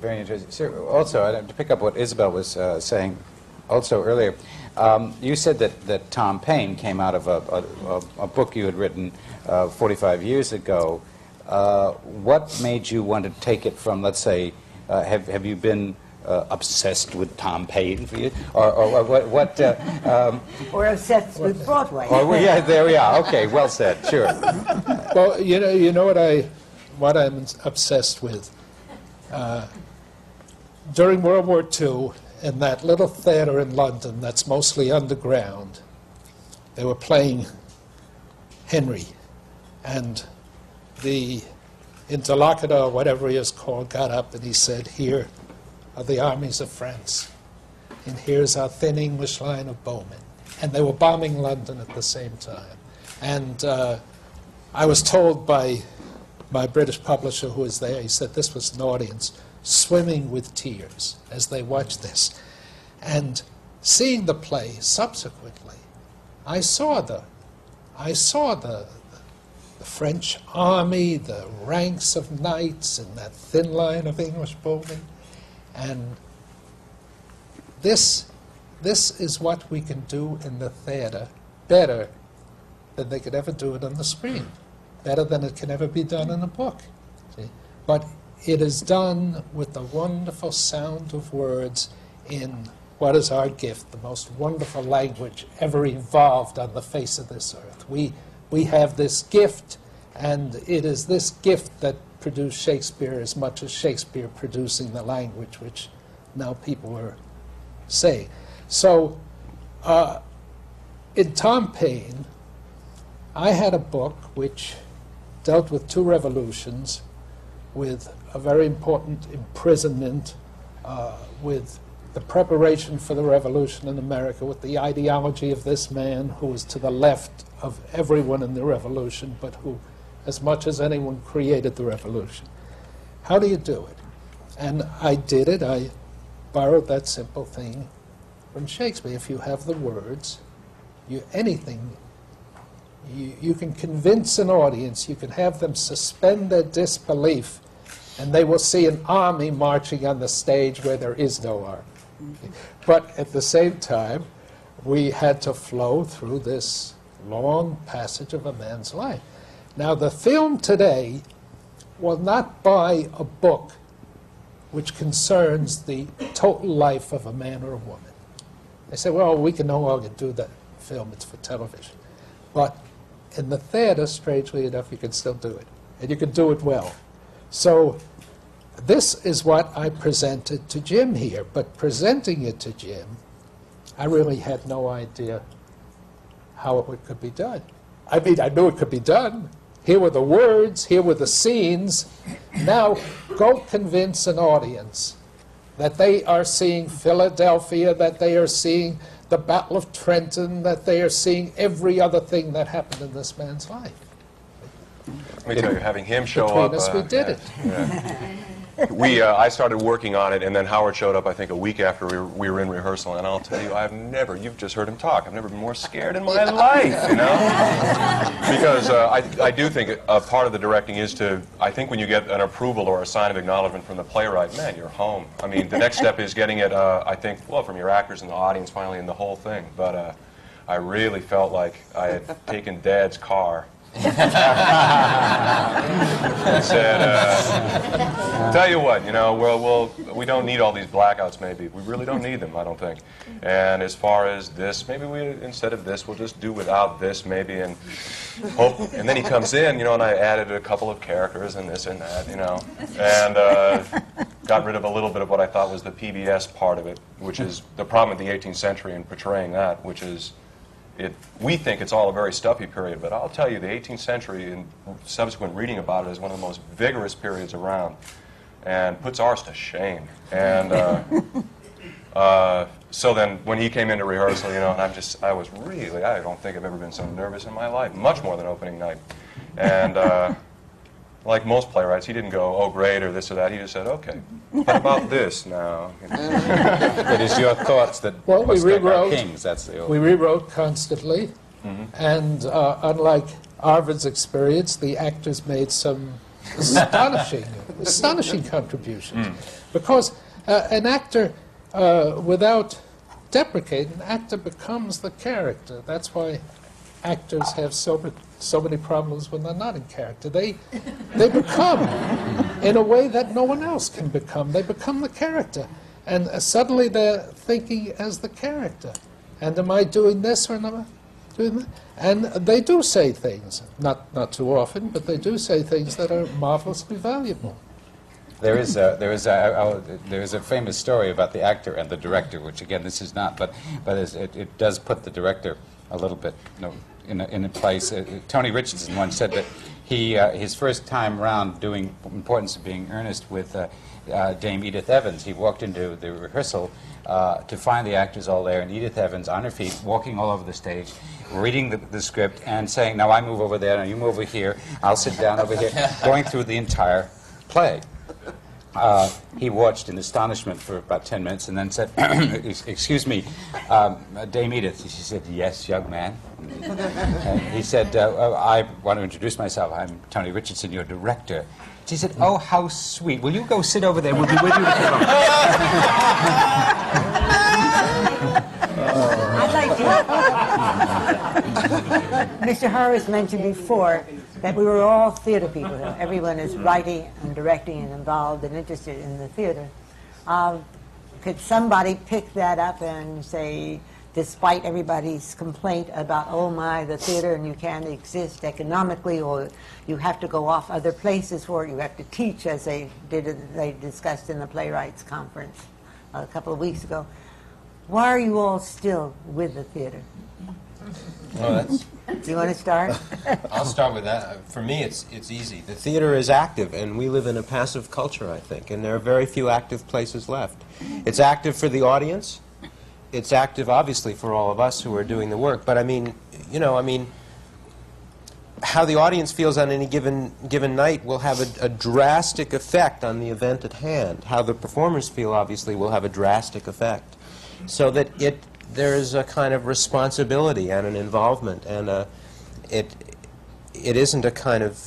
Very interesting. Also, to pick up what Isabel was uh, saying also earlier, um, you said that, that Tom Paine came out of a, a, a- a book you had written uh, 45 years ago. Uh, what made you want to take it from, let's say, uh, have, have you been uh, obsessed with Tom Paine for you? Or, or, or what, what uh, um, Or obsessed with Broadway? or, yeah, there we are. Okay, well said, sure. Well, you know, you know what I, what I'm obsessed with. Uh, during World War II, in that little theater in London that's mostly underground, they were playing Henry, and the interlocutor, or whatever he is called, got up and he said, "Here are the armies of France, and here's our thin English line of bowmen." And they were bombing London at the same time, and. Uh, I was told by my British publisher who was there, he said this was an audience swimming with tears as they watched this. And seeing the play subsequently, I saw the, I saw the, the French army, the ranks of knights, and that thin line of English bowmen. And this, this is what we can do in the theater better than they could ever do it on the screen, better than it can ever be done in a book. See? But it is done with the wonderful sound of words in what is our gift, the most wonderful language ever evolved on the face of this earth. We, we have this gift, and it is this gift that produced Shakespeare as much as Shakespeare producing the language, which now people are saying. So, uh, in Tom Paine, I had a book which dealt with two revolutions, with a very important imprisonment, uh, with the preparation for the revolution in America, with the ideology of this man who was to the left of everyone in the revolution, but who, as much as anyone, created the revolution. How do you do it? And I did it. I borrowed that simple thing from Shakespeare. If you have the words, you anything you, you can convince an audience, you can have them suspend their disbelief, and they will see an army marching on the stage where there is no army. But at the same time, we had to flow through this long passage of a man's life. Now, the film today will not buy a book which concerns the total life of a man or a woman. They say, well, we can no longer do that film, it's for television. But in the theater, strangely enough, you can still do it. And you can do it well. So this is what I presented to Jim here. But presenting it to Jim, I really had no idea how it could be done. I mean, I knew it could be done. Here were the words, here were the scenes. Now, go convince an audience that they are seeing Philadelphia, that they are seeing the Battle of Trenton, that they are seeing every other thing that happened in this man's life. Let me tell you, having him show Between up. us, uh, we did it. yeah. We, uh, I started working on it, and then Howard showed up, I think, a week after we were, we were in rehearsal. And I'll tell you, I've never, you've just heard him talk, I've never been more scared in my life, you know? because uh, I, I do think a part of the directing is to, I think when you get an approval or a sign of acknowledgement from the playwright, man, you're home. I mean, the next step is getting it, uh, I think, well, from your actors and the audience finally, and the whole thing. But uh, I really felt like I had taken Dad's car and said, uh, "Tell you what, you know, well, we'll we don't need all these blackouts. Maybe we really don't need them. I don't think. And as far as this, maybe we instead of this, we'll just do without this, maybe, and hope." And then he comes in, you know, and I added a couple of characters and this and that, you know, and uh, got rid of a little bit of what I thought was the PBS part of it, which is the problem of the 18th century and portraying that, which is it, we think it's all a very stuffy period, but I'll tell you, the 18th century and subsequent reading about it is one of the most vigorous periods around and puts ours to shame. And uh, uh, so then when he came into rehearsal, you know, and I'm just, I was really, I don't think I've ever been so nervous in my life, much more than opening night. And uh, like most playwrights, he didn't go, oh, great, or this or that. He just said, okay, what about this now? It is your thoughts that Well, we must make our rewrote. kings. That's the old. We rewrote constantly, and uh, unlike Arvin's experience, the actors made some astonishing, astonishing contributions. Because uh, an actor, uh, without deprecating, an actor becomes the character. That's why actors have so many, so many problems when they're not in character. They, they become in a way that no one else can become. They become the character. And uh, suddenly they're thinking as the character. And am I doing this or am I doing that? And they do say things, not, not too often, but they do say things that are marvelously valuable. There is a, there is a, there is a famous story about the actor and the director, which again this is not, but but it, it does put the director a little bit know, in a, in a place. Uh, Tony Richardson once said that he uh, his first time around doing importance of being earnest with uh, uh, Dame Edith Evans, he walked into the rehearsal. Uh, to find the actors all there, and Edith Evans on her feet, walking all over the stage, reading the, the script, and saying, "Now I move over there, now you move over here, I'll sit down over here," going through the entire play. Uh, he watched in astonishment for about 10 minutes and then said, Excuse me, um, Dame Edith. She said, Yes, young man. And he said, uh, oh, I want to introduce myself. I'm Tony Richardson, your director. She said, Oh, how sweet. Will you go sit over there? We'll be with you. Mr. Horovitz mentioned before that we were all theater people. Everyone is writing and directing and involved and interested in the theater. Um, could somebody pick that up and say, despite everybody's complaint about, oh my, the theater and you can't exist economically, or you have to go off other places for it, you have to teach, as they did, they discussed in the playwrights conference a couple of weeks ago. Why are you all still with the theater? That's, Do you want to start? I'll start with that. For me, it's, it's easy. The theater is active, and we live in a passive culture, I think, and there are very few active places left. It's active for the audience. It's active, obviously, for all of us who are doing the work. But I mean, you know, I mean, how the audience feels on any given given night will have a, a drastic effect on the event at hand. How the performers feel, obviously, will have a drastic effect. So that it there is a kind of responsibility and an involvement, and a, it it isn't a kind of,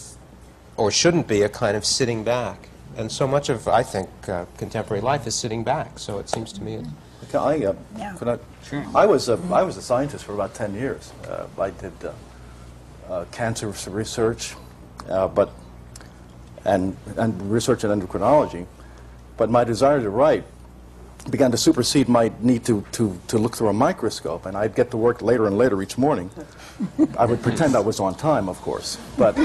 or shouldn't be a kind of sitting back. And so much of, I think, uh, contemporary life is sitting back. So it seems to me. It's, Can I, uh, Yeah. could I, I was a, I was a scientist for about 10 years. Uh, I did uh, uh, cancer research, uh, but and and research in endocrinology. But my desire to write began to supersede my need to, to, to look through a microscope, and I'd get to work later and later each morning. I would pretend I was on time, of course, but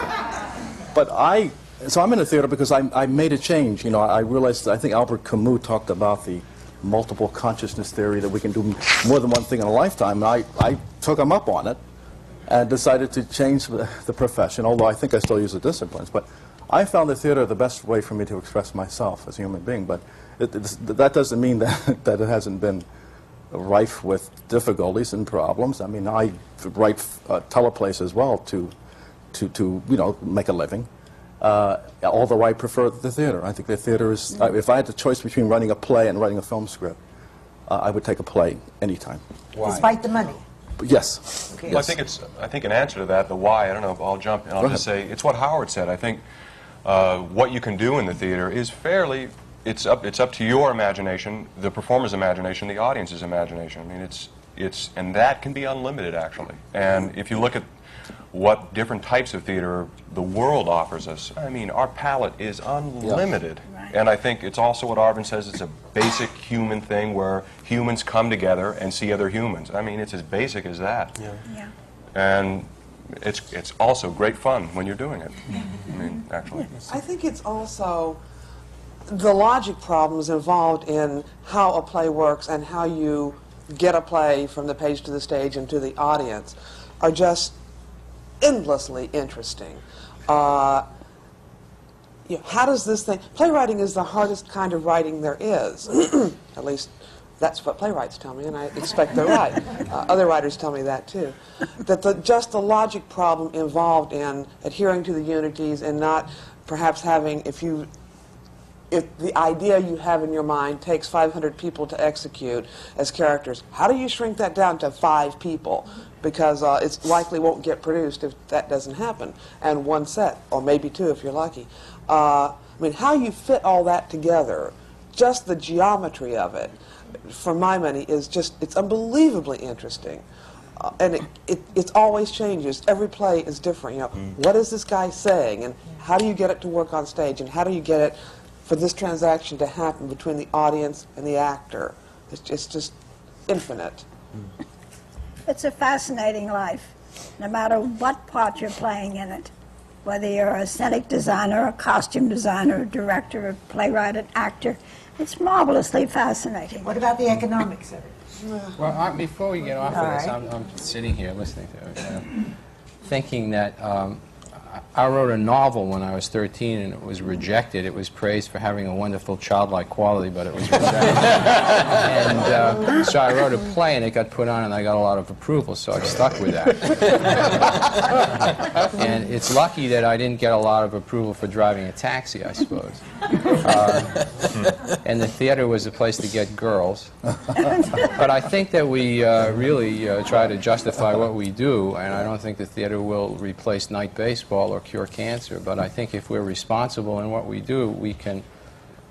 but I so I'm in the theater because I, I made a change. You know, I realized I think Albert Camus talked about the multiple consciousness theory that we can do more than one thing in a lifetime. And I, I took him up on it and decided to change the, the profession. Although I think I still use the disciplines, but I found the theater the best way for me to express myself as a human being. But it, that doesn't mean that that it hasn't been rife with difficulties and problems. I mean, I write uh, teleplays as well to, to, to you know, make a living. Uh, although I prefer the theater. I think the theater is, uh, if I had the choice between writing a play and writing a film script, uh, I would take a play anytime. Despite the money. Yes. Okay. Well, I think it's. I think an answer to that, the why. I don't know. I'll jump. and I'll Go just say it's what Howard said. I think uh, what you can do in the theater is fairly. It's up. It's up to your imagination, the performer's imagination, the audience's imagination. I mean, it's it's and that can be unlimited actually. And if you look at what different types of theater the world offers us, I mean, our palette is unlimited. Right. And I think it's also what Arvin says. It's a basic human thing where humans come together and see other humans. I mean, it's as basic as that. Yeah. Yeah. And it's, it's also great fun when you're doing it. I mean, actually. I think it's also the logic problems involved in how a play works and how you get a play from the page to the stage and to the audience are just endlessly interesting. Uh, you know, how does this thing? Playwriting is the hardest kind of writing there is. At least that's what playwrights tell me, and I expect they're right. Uh, other writers tell me that too. That the, just the logic problem involved in adhering to the unities and not perhaps having, if you if the idea you have in your mind takes 500 people to execute as characters, how do you shrink that down to five people? Because uh, it likely won't get produced if that doesn't happen. And one set, or maybe two if you're lucky. Uh, I mean, how you fit all that together, just the geometry of it, for my money, is just, it's unbelievably interesting. Uh, and it, it, it always changes. Every play is different. You know, what is this guy saying, and how do you get it to work on stage, and how do you get it for this transaction to happen between the audience and the actor? It's, it's just infinite. It's a fascinating life, no matter what part you're playing in it. Whether you're a aesthetic designer, a costume designer, a director, a playwright, an actor, it's marvelously fascinating. What about the economics of it? Well, I, before we get off All of this, right. I'm, I'm sitting here listening to it, uh, thinking that um, I wrote a novel when I was 13 and it was rejected. It was praised for having a wonderful childlike quality, but it was rejected. and uh, so I wrote a play and it got put on and I got a lot of approval, so I stuck with that. and it's lucky that I didn't get a lot of approval for driving a taxi, I suppose. Uh, and the theater was a place to get girls. But I think that we uh, really uh, try to justify what we do, and I don't think the theater will replace night baseball or cure cancer. But I think if we're responsible in what we do, we can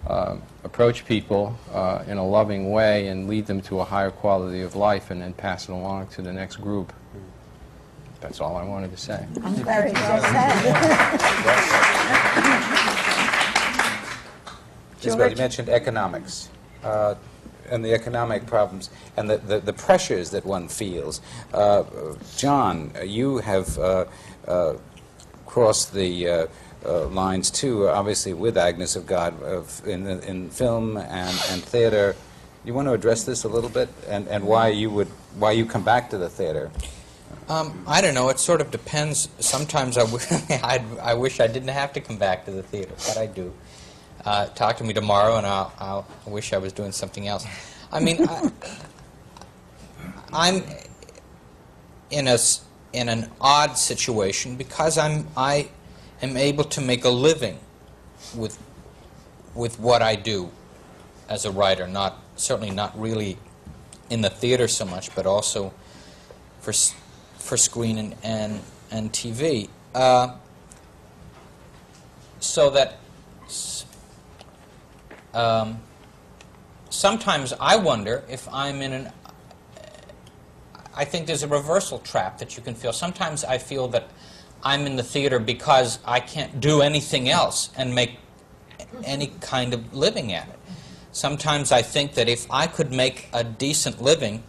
um approach people uh, in a loving way and lead them to a higher quality of life, and then pass it along to the next group. That's all I wanted to say. I'm very well said. Isabel, you mentioned economics uh, and the economic problems and the, the, the pressures that one feels. Uh, John, you have uh, uh, crossed the uh, uh, lines too, obviously with Agnes of God of, in, in film and, and theater. You want to address this a little bit and, and why you would why you come back to the theater? Um, I don't know. It sort of depends. Sometimes I, w- I wish I didn't have to come back to the theater, but I do. Uh, talk to me tomorrow, and I'll, I'll I wish I was doing something else. I mean, I, I'm in a in an odd situation because I'm I am able to make a living with with what I do as a writer. Not certainly not really in the theater so much, but also for for screen and and, and TV. Uh, so that um, sometimes I wonder if I'm in an. I think there's a reversal trap that you can feel. Sometimes I feel that I'm in the theater because I can't do anything else and make any kind of living at it. Sometimes I think that if I could make a decent living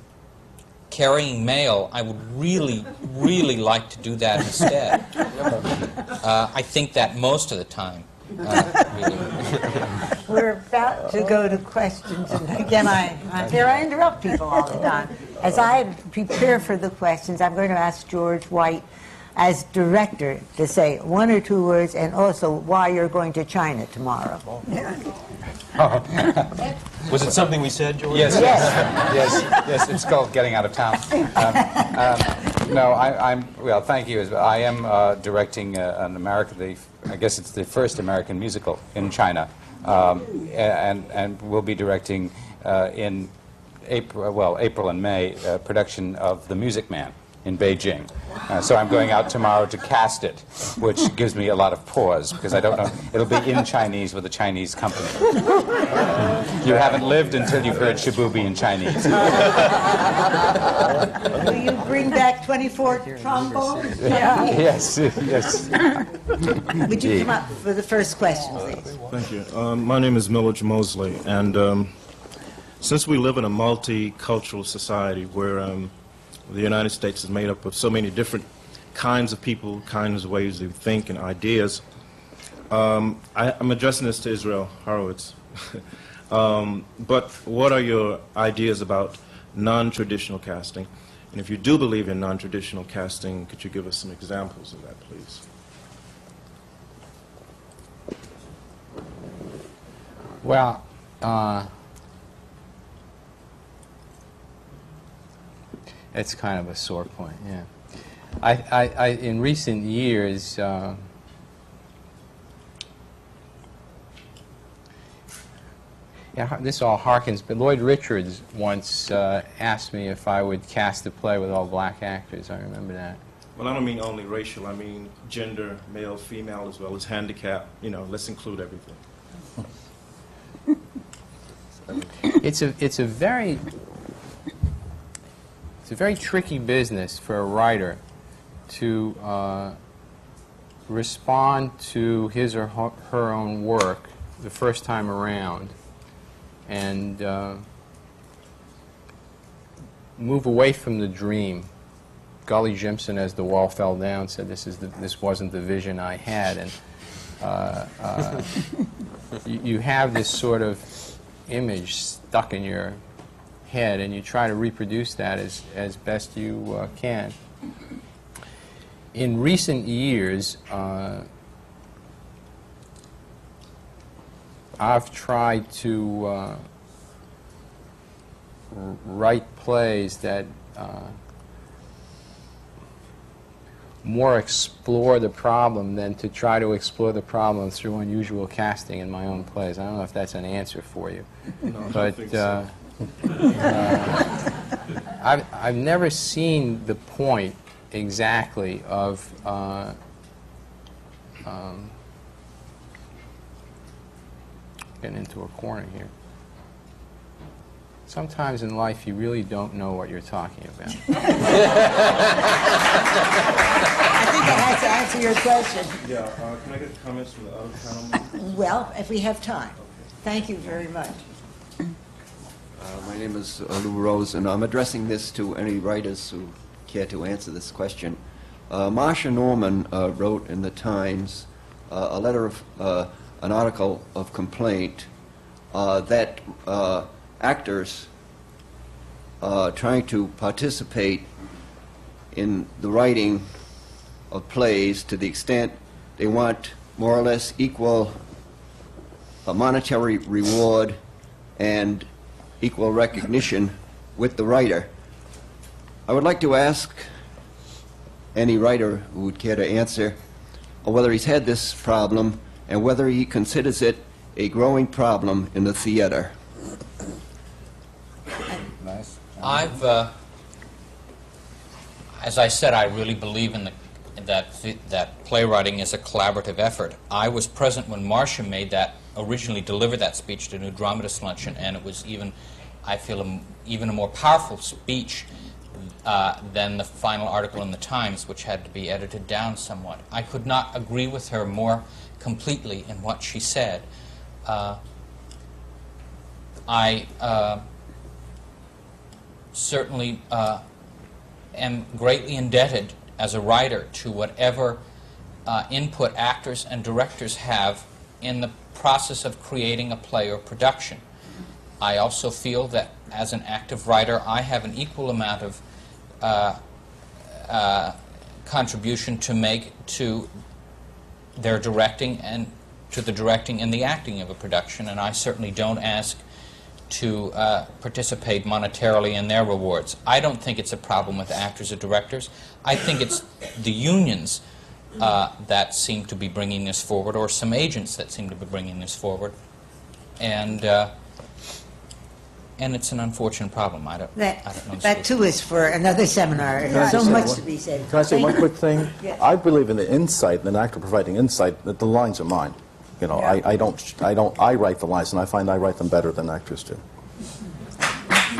carrying mail, I would really, really like to do that instead. Uh, I think that most of the time. Uh, really. We're about to go to questions, and again, I, I, I interrupt people all the time. As I prepare for the questions, I'm going to ask George White, as director, to say one or two words, and also why you're going to China tomorrow. Was it something we said, George? Yes, yes, yes, yes. It's called getting out of town. Um, um, no, I, I'm well. Thank you. I am uh, directing uh, an American. The, I guess it's the first American musical in China, um, and and we'll be directing uh, in April. Well, April and May uh, production of The Music Man in Beijing. Uh, so I'm going out tomorrow to cast it, which gives me a lot of pause because I don't know. It'll be in Chinese with a Chinese company. You haven't lived until you've heard Shipoopi in Chinese. Will you bring back 24 trombones? Yes, yes. Would you come up for the first question, please? Thank you. Um, my name is Millage Mosley, and um, since we live in a multicultural society where um, the United States is made up of so many different kinds of people, kinds of ways they think, and ideas, um, I, I'm addressing this to Israel Horovitz. um, but what are your ideas about non-traditional casting? And if you do believe in non-traditional casting, could you give us some examples of that, please? Well, uh, it's kind of a sore point, yeah. I, I, I in recent years, uh, yeah, this all harkens, but Lloyd Richards once uh, asked me if I would cast a play with all black actors. I remember that. Well, I don't mean only racial. I mean gender, male, female, as well as handicap. You know, let's include everything. it's a it's a very it's a very tricky business for a writer to uh, respond to his or her, own work the first time around and uh, move away from the dream. Gulley Jimson, as the wall fell down, said, "This is the, this wasn't the vision I had," and uh, uh, you, you have this sort of image stuck in your head, and you try to reproduce that as, as best you uh, can. In recent years, uh, I've tried to uh, write plays that uh, more explore the problem than to try to explore the problem through unusual casting in my own plays. I don't know if that's an answer for you, No, but think uh, so. Uh, I've, I've never seen the point exactly of uh, um, getting into a corner here. Sometimes in life you really don't know what you're talking about. I think I has to answer your question. Yeah, uh, can I get comments from the other panel? Well, if we have time. Thank you very much. Uh, My name is Lou Rose, and I'm addressing this to any writers who care to answer this question. Uh, Marsha Norman uh, wrote in the Times uh, a letter of, uh, an article of complaint uh, that actors trying to participate in the writing of plays to the extent they want more or less equal monetary reward and equal recognition with the writer. I would like to ask any writer who would care to answer whether he's had this problem and whether he considers it a growing problem in the theater. I've, uh, as I said, I really believe in the, that that playwriting is a collaborative effort. I was present when Marsha made that originally delivered that speech to New Dramatist Luncheon, and it was even, I feel, a, even a more powerful speech uh, than the final article in the Times, which had to be edited down somewhat. I could not agree with her more completely in what she said. Uh, I. Uh, certainly uh, am greatly indebted as a writer to whatever uh, input actors and directors have in the process of creating a play or production. I also feel that as an active writer, I have an equal amount of uh, uh, contribution to make to their directing and to the directing and the acting of a production, and I certainly don't ask to uh, participate monetarily in their rewards. I don't think it's a problem with actors or directors. I think it's the unions uh, that seem to be bringing this forward, or some agents that seem to be bringing this forward, and uh, and it's an unfortunate problem. I don't. That, I don't know that too is for another seminar. Can I There's so say much one- to be said. Can I say one Thank- quick thing? Yes. I believe in the insight, an actor providing insight, that the lines are mine. You know, I, I don't, I don't, I write the lines, and I find I write them better than actors do.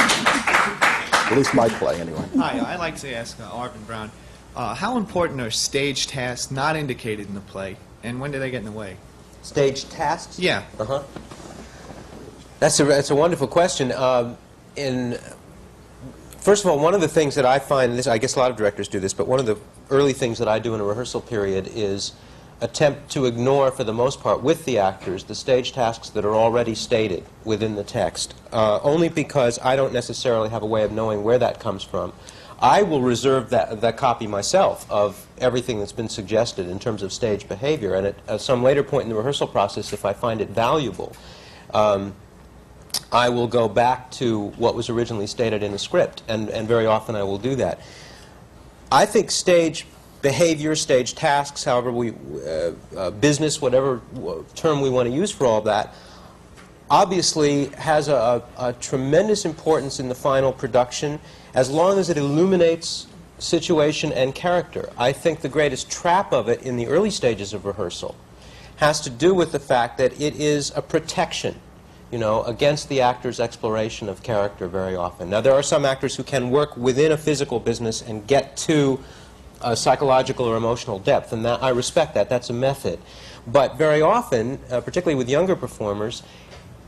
At least my play, anyway. Hi, I'd like to ask uh, Arvin Brown, uh, how important are stage tasks not indicated in the play, and when do they get in the way? Stage tasks? Yeah. Uh-huh. That's a, that's a wonderful question. Um, in, first of all, one of the things that I find, this, I guess a lot of directors do this, but one of the early things that I do in a rehearsal period is attempt to ignore, for the most part, with the actors, the stage tasks that are already stated within the text, uh, only because I don't necessarily have a way of knowing where that comes from. I will reserve that, that copy myself of everything that's been suggested in terms of stage behavior, and at, at some later point in the rehearsal process, if I find it valuable, um, I will go back to what was originally stated in the script, and, and very often I will do that. I think stage behavior, stage tasks, however we, uh, uh, business, whatever term we want to use for all of that, obviously has a, a, a tremendous importance in the final production as long as it illuminates situation and character. I think the greatest trap of it in the early stages of rehearsal has to do with the fact that it is a protection you know, against the actor's exploration of character very often. Now, there are some actors who can work within a physical business and get to a psychological or emotional depth, and that, I respect that. That's a method. But very often, uh, particularly with younger performers,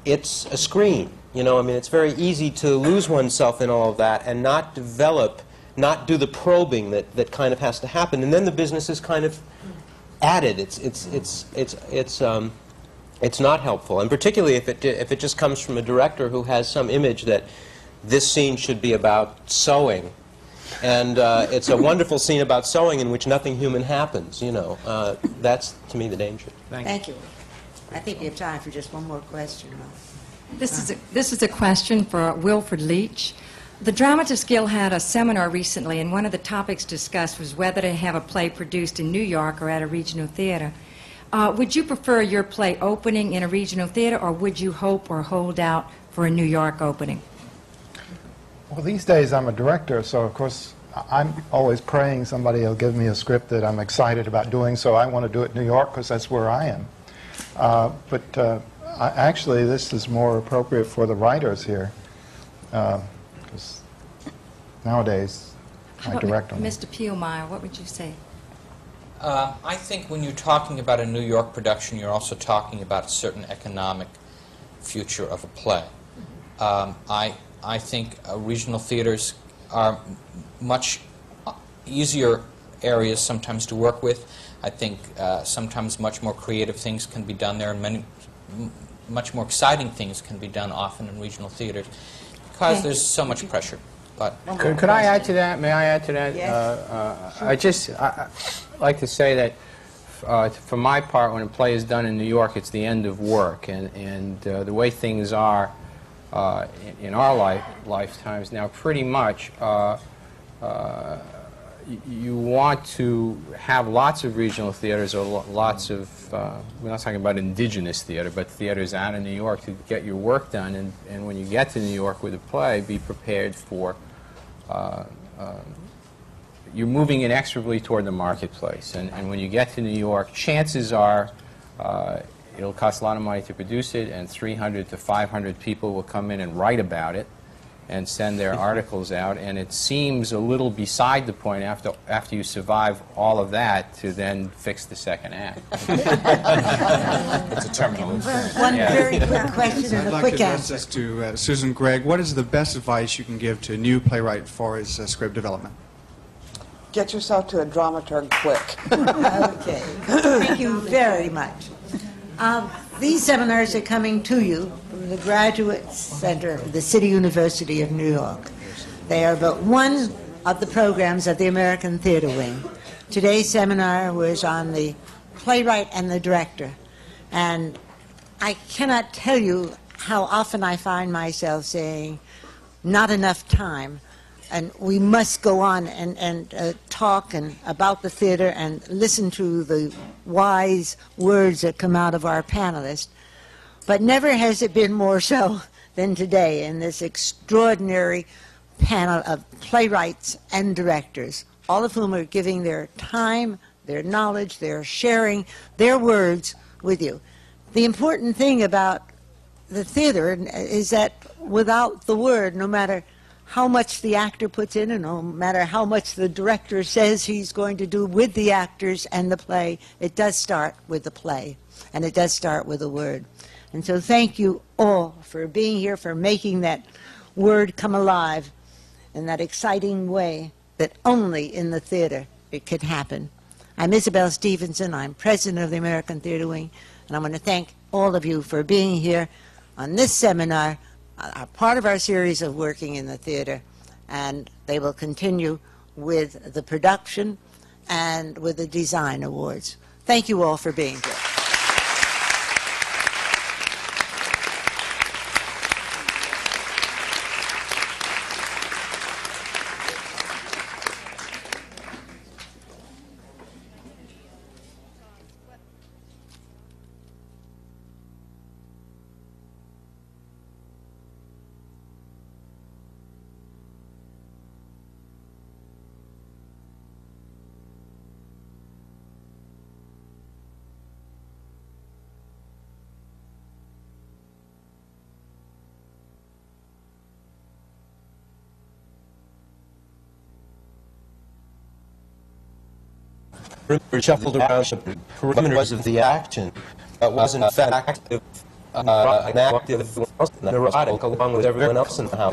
it's a screen. You know, I mean, it's very easy to lose oneself in all of that and not develop, not do the probing that, that kind of has to happen. And then the business is kind of added. It's, it's, it's, it's, it's, um, it's not helpful. And particularly if it, if it just comes from a director who has some image that this scene should be about sewing. And uh, it's a wonderful scene about sewing in which nothing human happens, you know. Uh, that's, to me, the danger. Thank you. I think we have time for just one more question. This is a, this is a question for Wilford Leach. The Dramatists Guild had a seminar recently, and one of the topics discussed was whether to have a play produced in New York or at a regional theater. Uh, would you prefer your play opening in a regional theater, or would you hope or hold out for a New York opening? Well, these days I'm a director, so of course I'm always praying somebody will give me a script that I'm excited about doing, so I want to do it in New York because that's where I am. Uh, but uh, I, actually, this is more appropriate for the writers here. Because nowadays, How I direct on Mr. Pielmeier, what would you say? Uh, I think when you're talking about a New York production, you're also talking about a certain economic future of a play. Um, I, I think uh, regional theaters are much uh, easier areas sometimes to work with. I think uh, sometimes much more creative things can be done there, and many, m- much more exciting things can be done often in regional theaters because Okay. there's so much pressure. But Could, could I add to that? May I add to that? Yes. Uh, uh, I just I, I like to say that uh, for my part, when a play is done in New York, it's the end of work, and and uh, the way things are uh, in, in our life lifetimes now, pretty much. You want to have lots of regional theaters or lo- lots of, uh, we're not talking about indigenous theater, but theaters out in New York to get your work done. And, and when you get to New York with a play, be prepared for, uh, uh, you're moving inexorably toward the marketplace. And, and when you get to New York, chances are uh, it'll cost a lot of money to produce it, and 300 to 500 people will come in and write about it and send their articles out, and it seems a little beside the point after, after you survive all of that to then fix the second act. it's a terminal One very quick question and I'd a like quick to address answer. this to uh, Susan Gregg. What is the best advice you can give to a new playwright for his uh, script development? Get yourself to a dramaturg quick. okay. Thank you very much. Um, these seminars are coming to you from the Graduate Center of the City University of New York. They are but one of the programs of the American Theater Wing. Today's seminar was on the playwright and the director. And I cannot tell you how often I find myself saying, not enough time. And we must go on and, and uh, talk and about the theater and listen to the wise words that come out of our panelists. But never has it been more so than today in this extraordinary panel of playwrights and directors, all of whom are giving their time, their knowledge, their sharing their words with you. The important thing about the theater is that without the word, no matter how much the actor puts in, and no matter how much the director says he's going to do with the actors and the play, it does start with the play, and it does start with a word. And so, thank you all for being here, for making that word come alive in that exciting way that only in the theater it could happen. I'm Isabel Stevenson. I'm president of the American Theater Wing, and I want to thank all of you for being here on this seminar, a part of our series of working in the theater, and they will continue with the production and with the design awards. Thank you all for being here. Shuffled around the perimeters of the action, but was in fact active, uh, an active neurotic along with everyone else in the house.